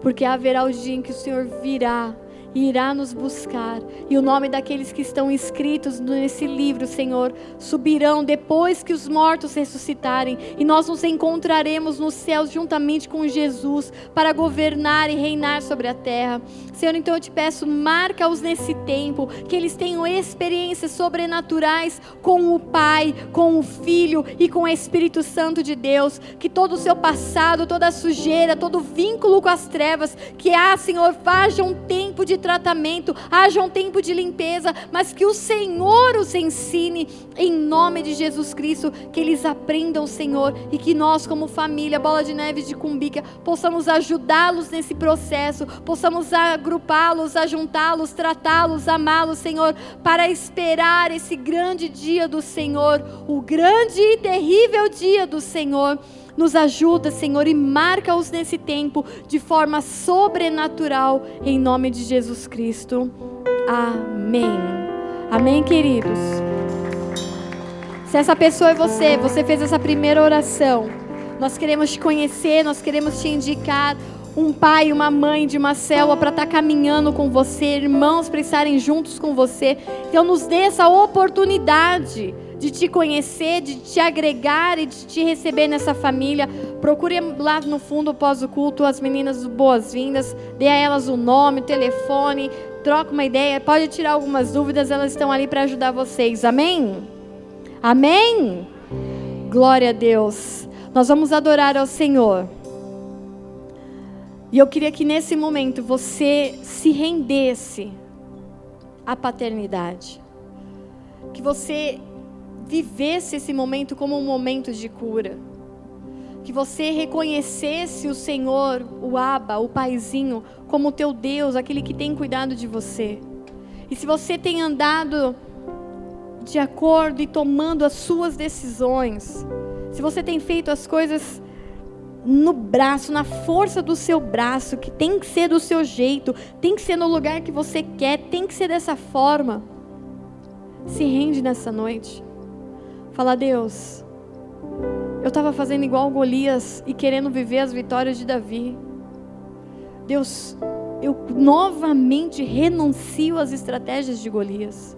Porque haverá o dia em que o Senhor virá e irá nos buscar. E o nome daqueles que estão escritos nesse livro, Senhor, subirão depois que os mortos ressuscitarem, e nós nos encontraremos nos céus juntamente com Jesus para governar e reinar sobre a terra. Senhor, então eu te peço, marca-os nesse tempo, que eles tenham experiências sobrenaturais com o Pai, com o Filho e com o Espírito Santo de Deus, que todo o seu passado, toda a sujeira, todo o vínculo com as trevas, que há, Senhor, haja um tempo de tratamento, haja um tempo de limpeza, mas que o Senhor os ensine em nome de Jesus Cristo, que eles aprendam, Senhor, e que nós, como família, Bola de Neve de Cumbica, possamos ajudá-los nesse processo, possamos agrupá-los, ajuntá-los, tratá-los, amá-los, Senhor, para esperar esse grande dia do Senhor, o grande e terrível dia do Senhor. Nos ajuda, Senhor, e marca-os nesse tempo de forma sobrenatural, em nome de Jesus Cristo. Amém. Amém, queridos. Se essa pessoa é você, você fez essa primeira oração, nós queremos te conhecer, nós queremos te indicar um pai, uma mãe de uma célula para estar tá caminhando com você, irmãos para estarem juntos com você. Então, nos dê essa oportunidade de te conhecer, de te agregar e de te receber nessa família. Procure lá no fundo, após o culto, as meninas boas-vindas, dê a elas o nome, o telefone, troca uma ideia, pode tirar algumas dúvidas, elas estão ali para ajudar vocês. Amém? Amém? Glória a Deus. Nós vamos adorar ao Senhor. E eu queria que nesse momento você se rendesse à paternidade. Que você vivesse esse momento como um momento de cura. Que você reconhecesse o Senhor, o Abba, o Paizinho, como teu Deus, aquele que tem cuidado de você. E se você tem andado de acordo e tomando as suas decisões, se você tem feito as coisas no braço, na força do seu braço, que tem que ser do seu jeito, tem que ser no lugar que você quer, tem que ser dessa forma, se rende nessa noite. Fala, Deus, eu estava fazendo igual Golias e querendo viver as vitórias de Davi. Deus, eu novamente renuncio às estratégias de Golias.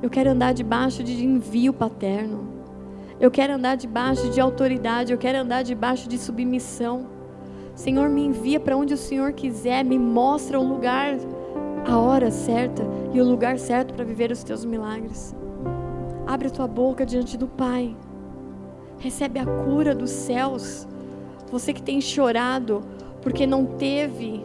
Eu quero andar debaixo de envio paterno. Eu quero andar debaixo de autoridade. Eu quero andar debaixo de submissão. Senhor, me envia para onde o Senhor quiser. Me mostra o lugar, a hora certa e o lugar certo para viver os teus milagres. Abre a tua boca diante do Pai. Recebe a cura dos céus. Você que tem chorado porque não teve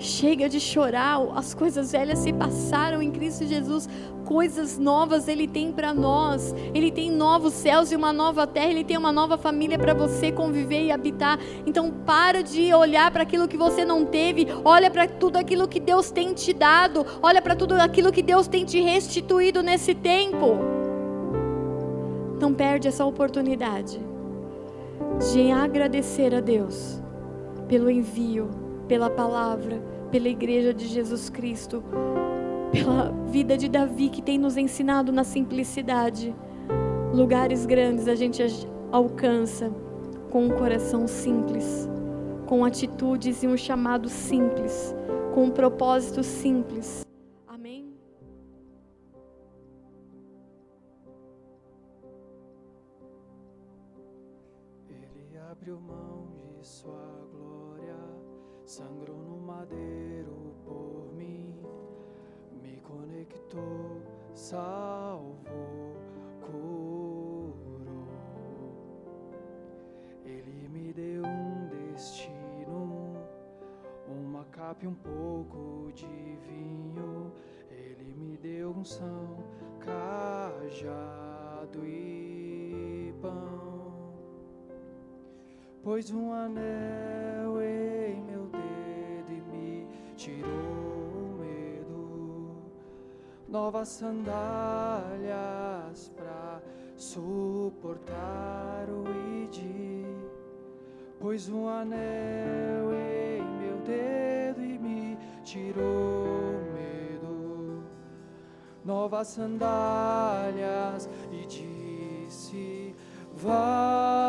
Chega de chorar, as coisas velhas se passaram em Cristo Jesus, coisas novas Ele tem para nós. Ele tem novos céus e uma nova terra, Ele tem uma nova família para você conviver e habitar. Então, para de olhar para aquilo que você não teve, olha para tudo aquilo que Deus tem te dado, olha para tudo aquilo que Deus tem te restituído nesse tempo. Não perde essa oportunidade de agradecer a Deus pelo envio pela palavra, pela igreja de Jesus Cristo, pela vida de Davi que tem nos ensinado na simplicidade. Lugares grandes a gente alcança com um coração simples, com atitudes e um chamado simples, com um propósito simples. Salvou, curou. Ele me deu um destino, uma capa e um pouco de vinho. Ele me deu um são, cajado e pão, pôs um anel em meu tirou o medo, novas sandálias para suportar o id, pôs um anel em meu dedo e me tirou medo, novas sandálias e disse: Vai.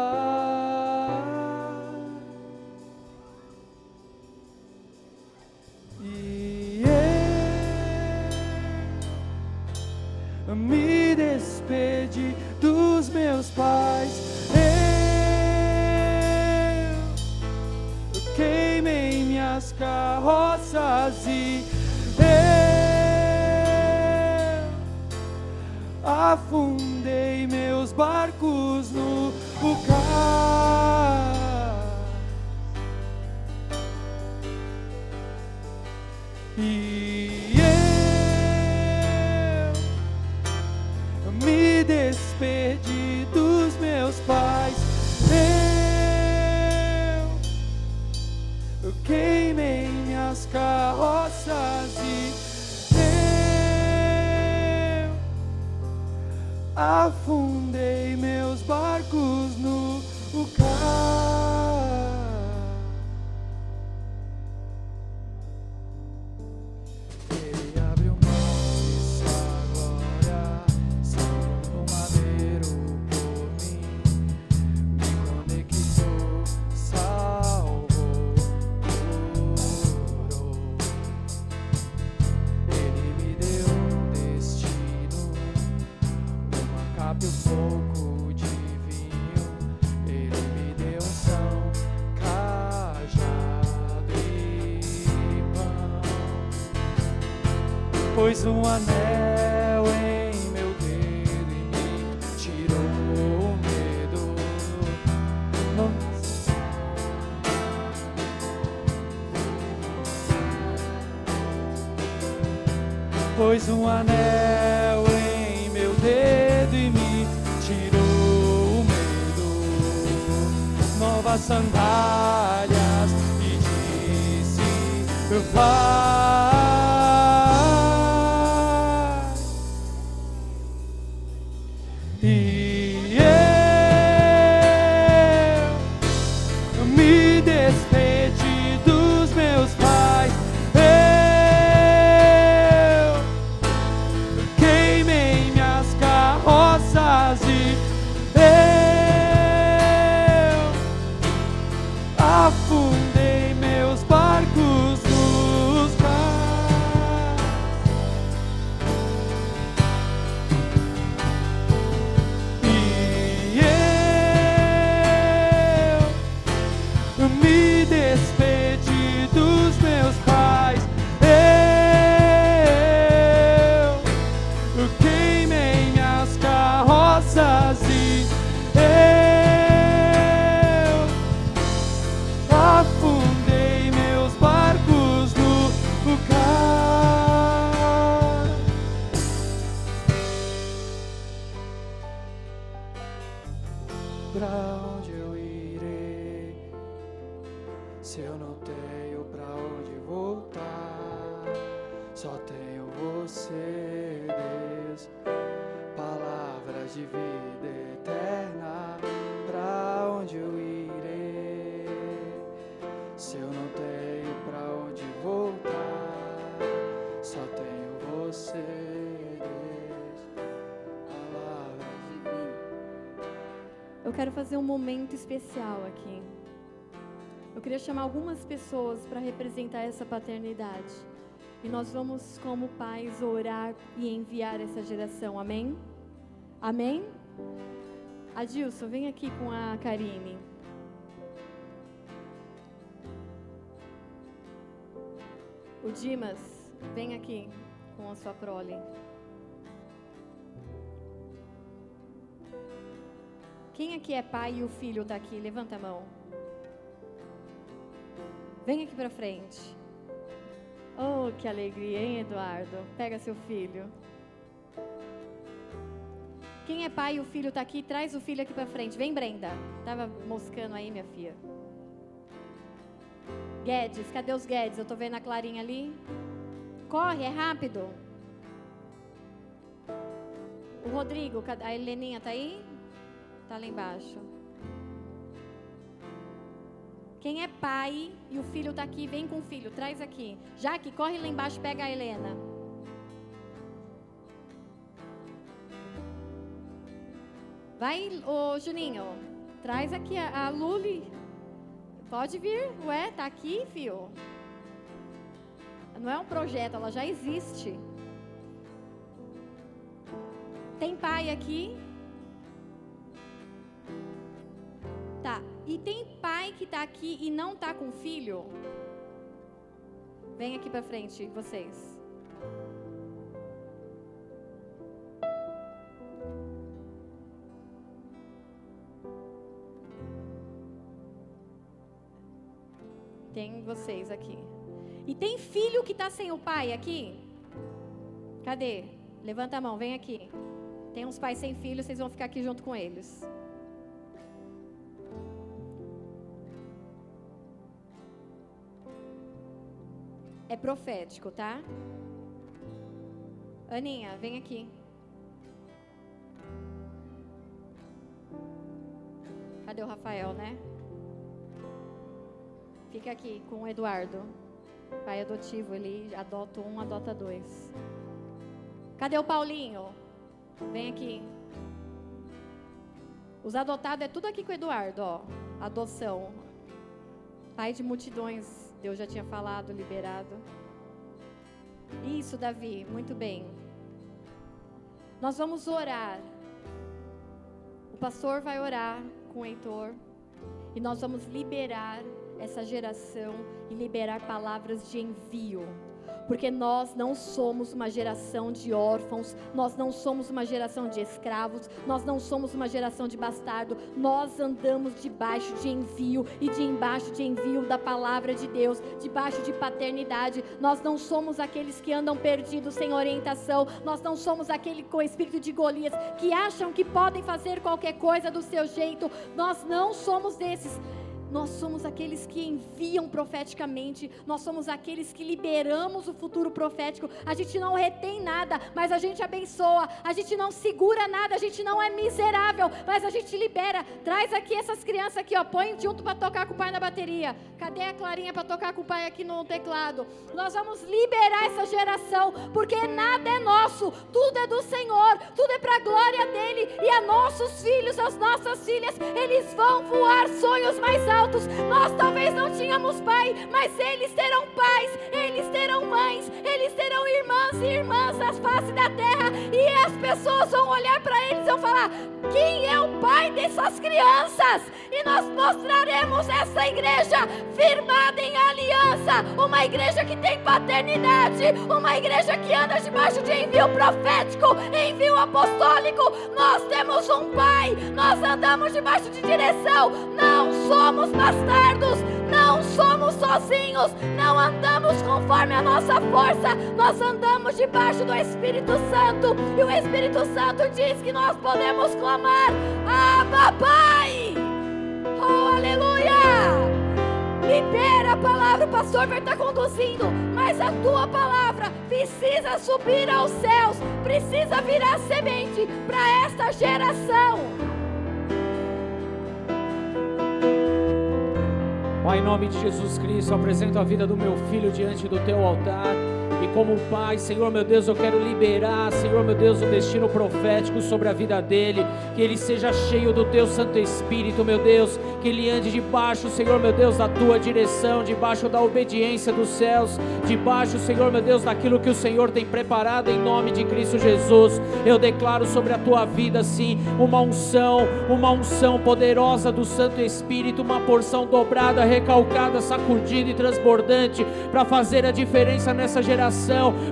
Pôs um anel quero fazer um momento especial aqui. Eu queria chamar algumas pessoas para representar essa paternidade. E nós vamos, como pais, orar e enviar essa geração. Amém? Amém? Adilson, vem aqui com a Karine. O Dimas, vem aqui com a sua prole. Quem aqui é pai e o filho está aqui? Levanta a mão. Vem aqui para frente. Oh, que alegria, hein, Eduardo? Pega seu filho. Quem é pai e o filho está aqui? Traz o filho aqui para frente. Vem, Brenda. Tava moscando aí, minha filha. Guedes, cadê os Guedes? Eu tô vendo a Clarinha ali. Corre, é rápido. O Rodrigo, a Heleninha tá aí? Tá lá embaixo. Quem é pai e o filho tá aqui, vem com o filho, traz aqui. Jaque, corre lá embaixo, pega a Helena. Vai, ô Juninho, traz aqui a, a Luli. Pode vir, ué, tá aqui, fio. Não é um projeto, ela já existe. Tem pai aqui? Tá. E tem pai que tá aqui e não tá com filho? Vem aqui pra frente, vocês. Tem vocês aqui. E tem filho que tá sem o pai aqui? Cadê? Levanta a mão, vem aqui. Tem uns pais sem filho, vocês vão ficar aqui junto com eles. É profético, tá? Aninha, vem aqui. Cadê o Rafael, né? Fica aqui com o Eduardo. Pai adotivo, ele adota um, adota dois. Cadê o Paulinho? Vem aqui. Os adotados é tudo aqui com o Eduardo, ó. Adoção. Pai de multidões, Deus já tinha falado, liberado. Isso, Davi, muito bem. Nós vamos orar. O pastor vai orar com o Heitor. E nós vamos liberar essa geração e liberar palavras de envio. Porque nós não somos uma geração de órfãos, nós não somos uma geração de escravos, nós não somos uma geração de bastardo, nós andamos debaixo de envio e de embaixo de envio da palavra de Deus, debaixo de paternidade. Nós não somos aqueles que andam perdidos sem orientação, nós não somos aquele com espírito de Golias que acham que podem fazer qualquer coisa do seu jeito. Nós não somos desses. Nós somos aqueles que enviam profeticamente, nós somos aqueles que liberamos o futuro profético. A gente não retém nada, mas a gente abençoa. A gente não segura nada, a gente não é miserável, mas a gente libera. Traz aqui essas crianças aqui, ó, põe junto para tocar com o pai na bateria. Cadê a Clarinha para tocar com o pai aqui no teclado? Nós vamos liberar essa geração, porque nada é nosso, tudo é do Senhor, tudo é para a glória dele e a nossos filhos, as nossas filhas, eles vão voar sonhos mais altos. Nós talvez não tínhamos pai, mas eles terão pais, eles terão mães, eles terão irmãs e irmãs nas faces da terra, e as pessoas vão olhar para eles e vão falar: quem é o pai dessas crianças? E nós mostraremos essa igreja firmada em aliança, uma igreja que tem paternidade, uma igreja que anda debaixo de envio profético, envio apostólico. Nós temos um pai, nós andamos debaixo de direção, não somos somos bastardos, não somos sozinhos, não andamos conforme a nossa força, nós andamos debaixo do Espírito Santo e o Espírito Santo diz que nós podemos clamar: Abba, Pai! Oh, aleluia! Libera a palavra, o pastor vai estar conduzindo, mas a tua palavra precisa subir aos céus, precisa virar semente para esta geração. Pai, em nome de Jesus Cristo, apresento a vida do meu filho diante do teu altar. E como Pai, Senhor meu Deus, eu quero liberar, Senhor meu Deus, um destino profético sobre a vida dele. Que ele seja cheio do teu Santo Espírito, meu Deus. Que ele ande debaixo, Senhor meu Deus, da tua direção, debaixo da obediência dos céus, debaixo, Senhor meu Deus, daquilo que o Senhor tem preparado em nome de Cristo Jesus. Eu declaro sobre a tua vida, sim, uma unção, uma unção poderosa do Santo Espírito, uma porção dobrada, recalcada, sacudida e transbordante para fazer a diferença nessa geração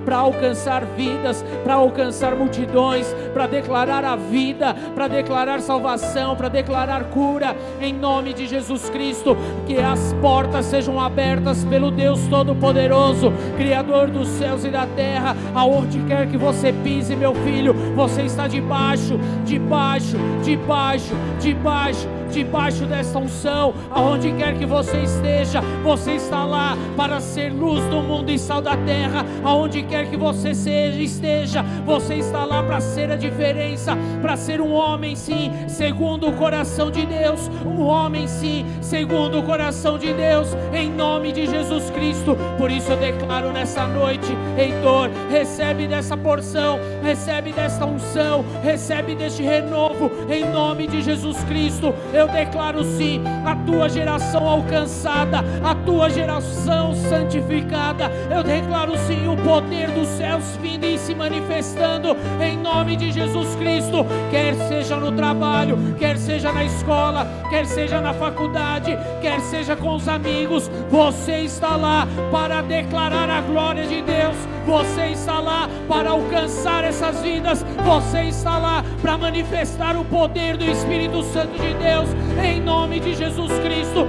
para alcançar vidas, para alcançar multidões, para declarar a vida, para declarar salvação, para declarar cura, em nome de Jesus Cristo. Que as portas sejam abertas pelo Deus Todo-Poderoso, Criador dos céus e da terra, aonde quer que você pise, meu filho, você está debaixo, debaixo, debaixo, debaixo debaixo desta unção, aonde quer que você esteja, você está lá para ser luz do mundo e sal da terra, aonde quer que você seja, esteja, você está lá para ser a diferença, para ser um homem sim, segundo o coração de Deus, um homem sim, segundo o coração de Deus, em nome de Jesus Cristo. Por isso eu declaro nessa noite, Heitor, recebe dessa porção, recebe desta unção, recebe deste renovo, em nome de Jesus Cristo. Eu declaro sim a tua geração alcançada, a tua geração santificada. Eu declaro sim o poder dos céus vindo e se manifestando em nome de Jesus Cristo, quer seja no trabalho, quer seja na escola, quer seja na faculdade, quer seja com os amigos. Você está lá para declarar a glória de Deus. Você está lá para alcançar essas vidas. Você está lá para manifestar o poder do Espírito Santo de Deus em nome de Jesus Cristo.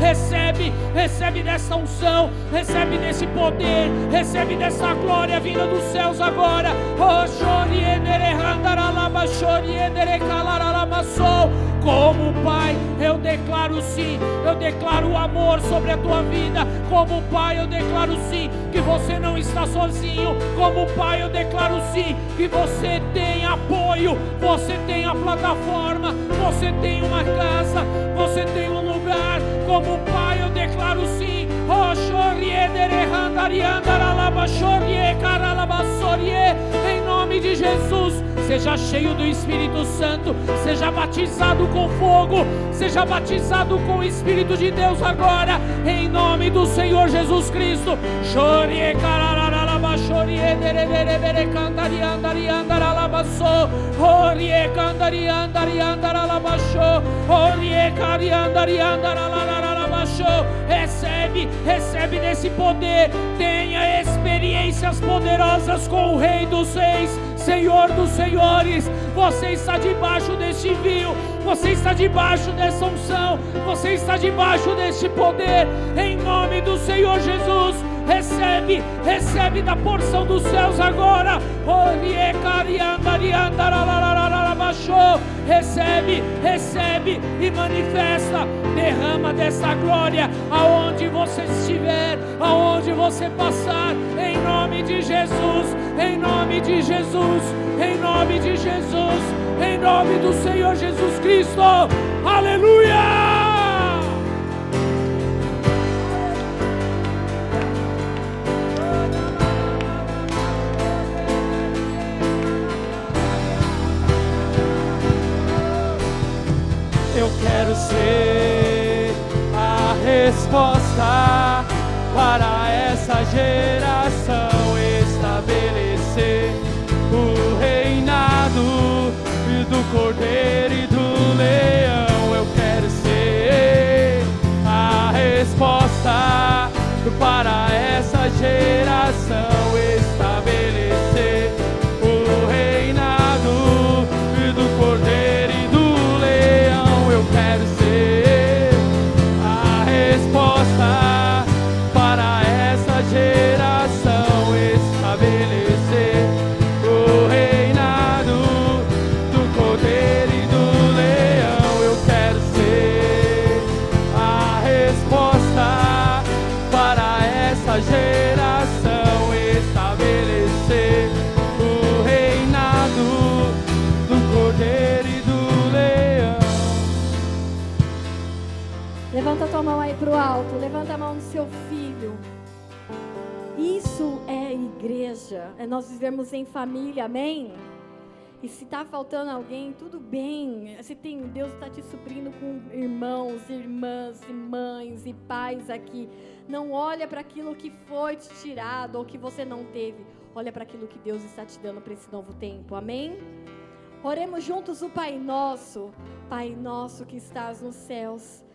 Recebe, recebe dessa unção, recebe desse poder, recebe dessa glória vinda dos céus agora. Como Pai, eu declaro sim, eu declaro o amor sobre a tua vida. Como Pai, eu declaro sim que você não está sozinho. Como Pai, eu declaro sim que você tem apoio, você tem a plataforma, você tem uma casa, você tem um lugar. Como Pai, eu declaro sim. Em nome de Jesus, seja cheio do Espírito Santo, seja batizado com fogo, seja batizado com o Espírito de Deus agora, em nome do Senhor Jesus Cristo. Chorie carararaba, chorie derebere cantari andari andaralabaso, orie cantari andari andaralabaso, orie cari andari Recebe, recebe desse poder, tenha experiências poderosas com o Rei dos Reis Senhor dos Senhores, você está debaixo deste vinho, você está debaixo dessa unção, você está debaixo deste poder, em nome do Senhor Jesus. Recebe, recebe da porção dos céus agora. Recebe, recebe e manifesta. Derrama dessa glória aonde você estiver, aonde você passar, em nome de Jesus, em nome de Jesus, em nome de Jesus, em nome do Senhor Jesus Cristo. Aleluia! Ser a resposta para essa geração estabelecer o reinado do cordeiro nós vivemos em família, amém? E se está faltando alguém, tudo bem. Se tem Deus está te suprindo com irmãos, irmãs e mães e pais aqui. Não olha para aquilo que foi te tirado ou que você não teve. Olha para aquilo que Deus está te dando para esse novo tempo. Amém? Oremos juntos o Pai Nosso. Pai Nosso que estás nos céus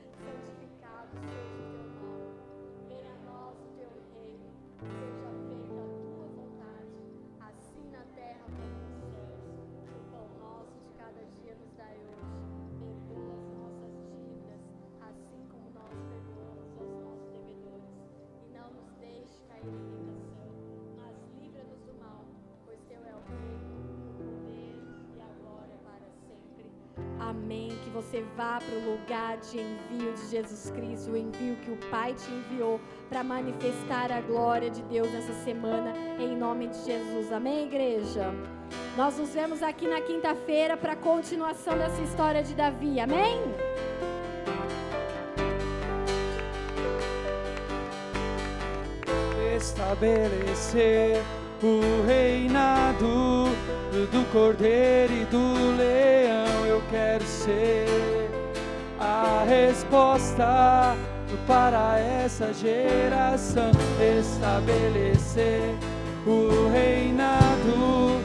você vá para o lugar de envio de Jesus Cristo, o envio que o Pai te enviou para manifestar a glória de Deus nessa semana, em nome de Jesus. Amém, igreja? Nós nos vemos aqui na quinta-feira para a continuação dessa história de Davi. Amém? Estabelecer o reinado do cordeiro e do leão eu quero ser a resposta para essa geração estabelecer o reinado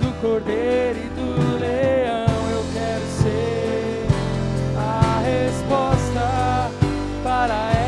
do cordeiro e do leão. Eu quero ser a resposta para essa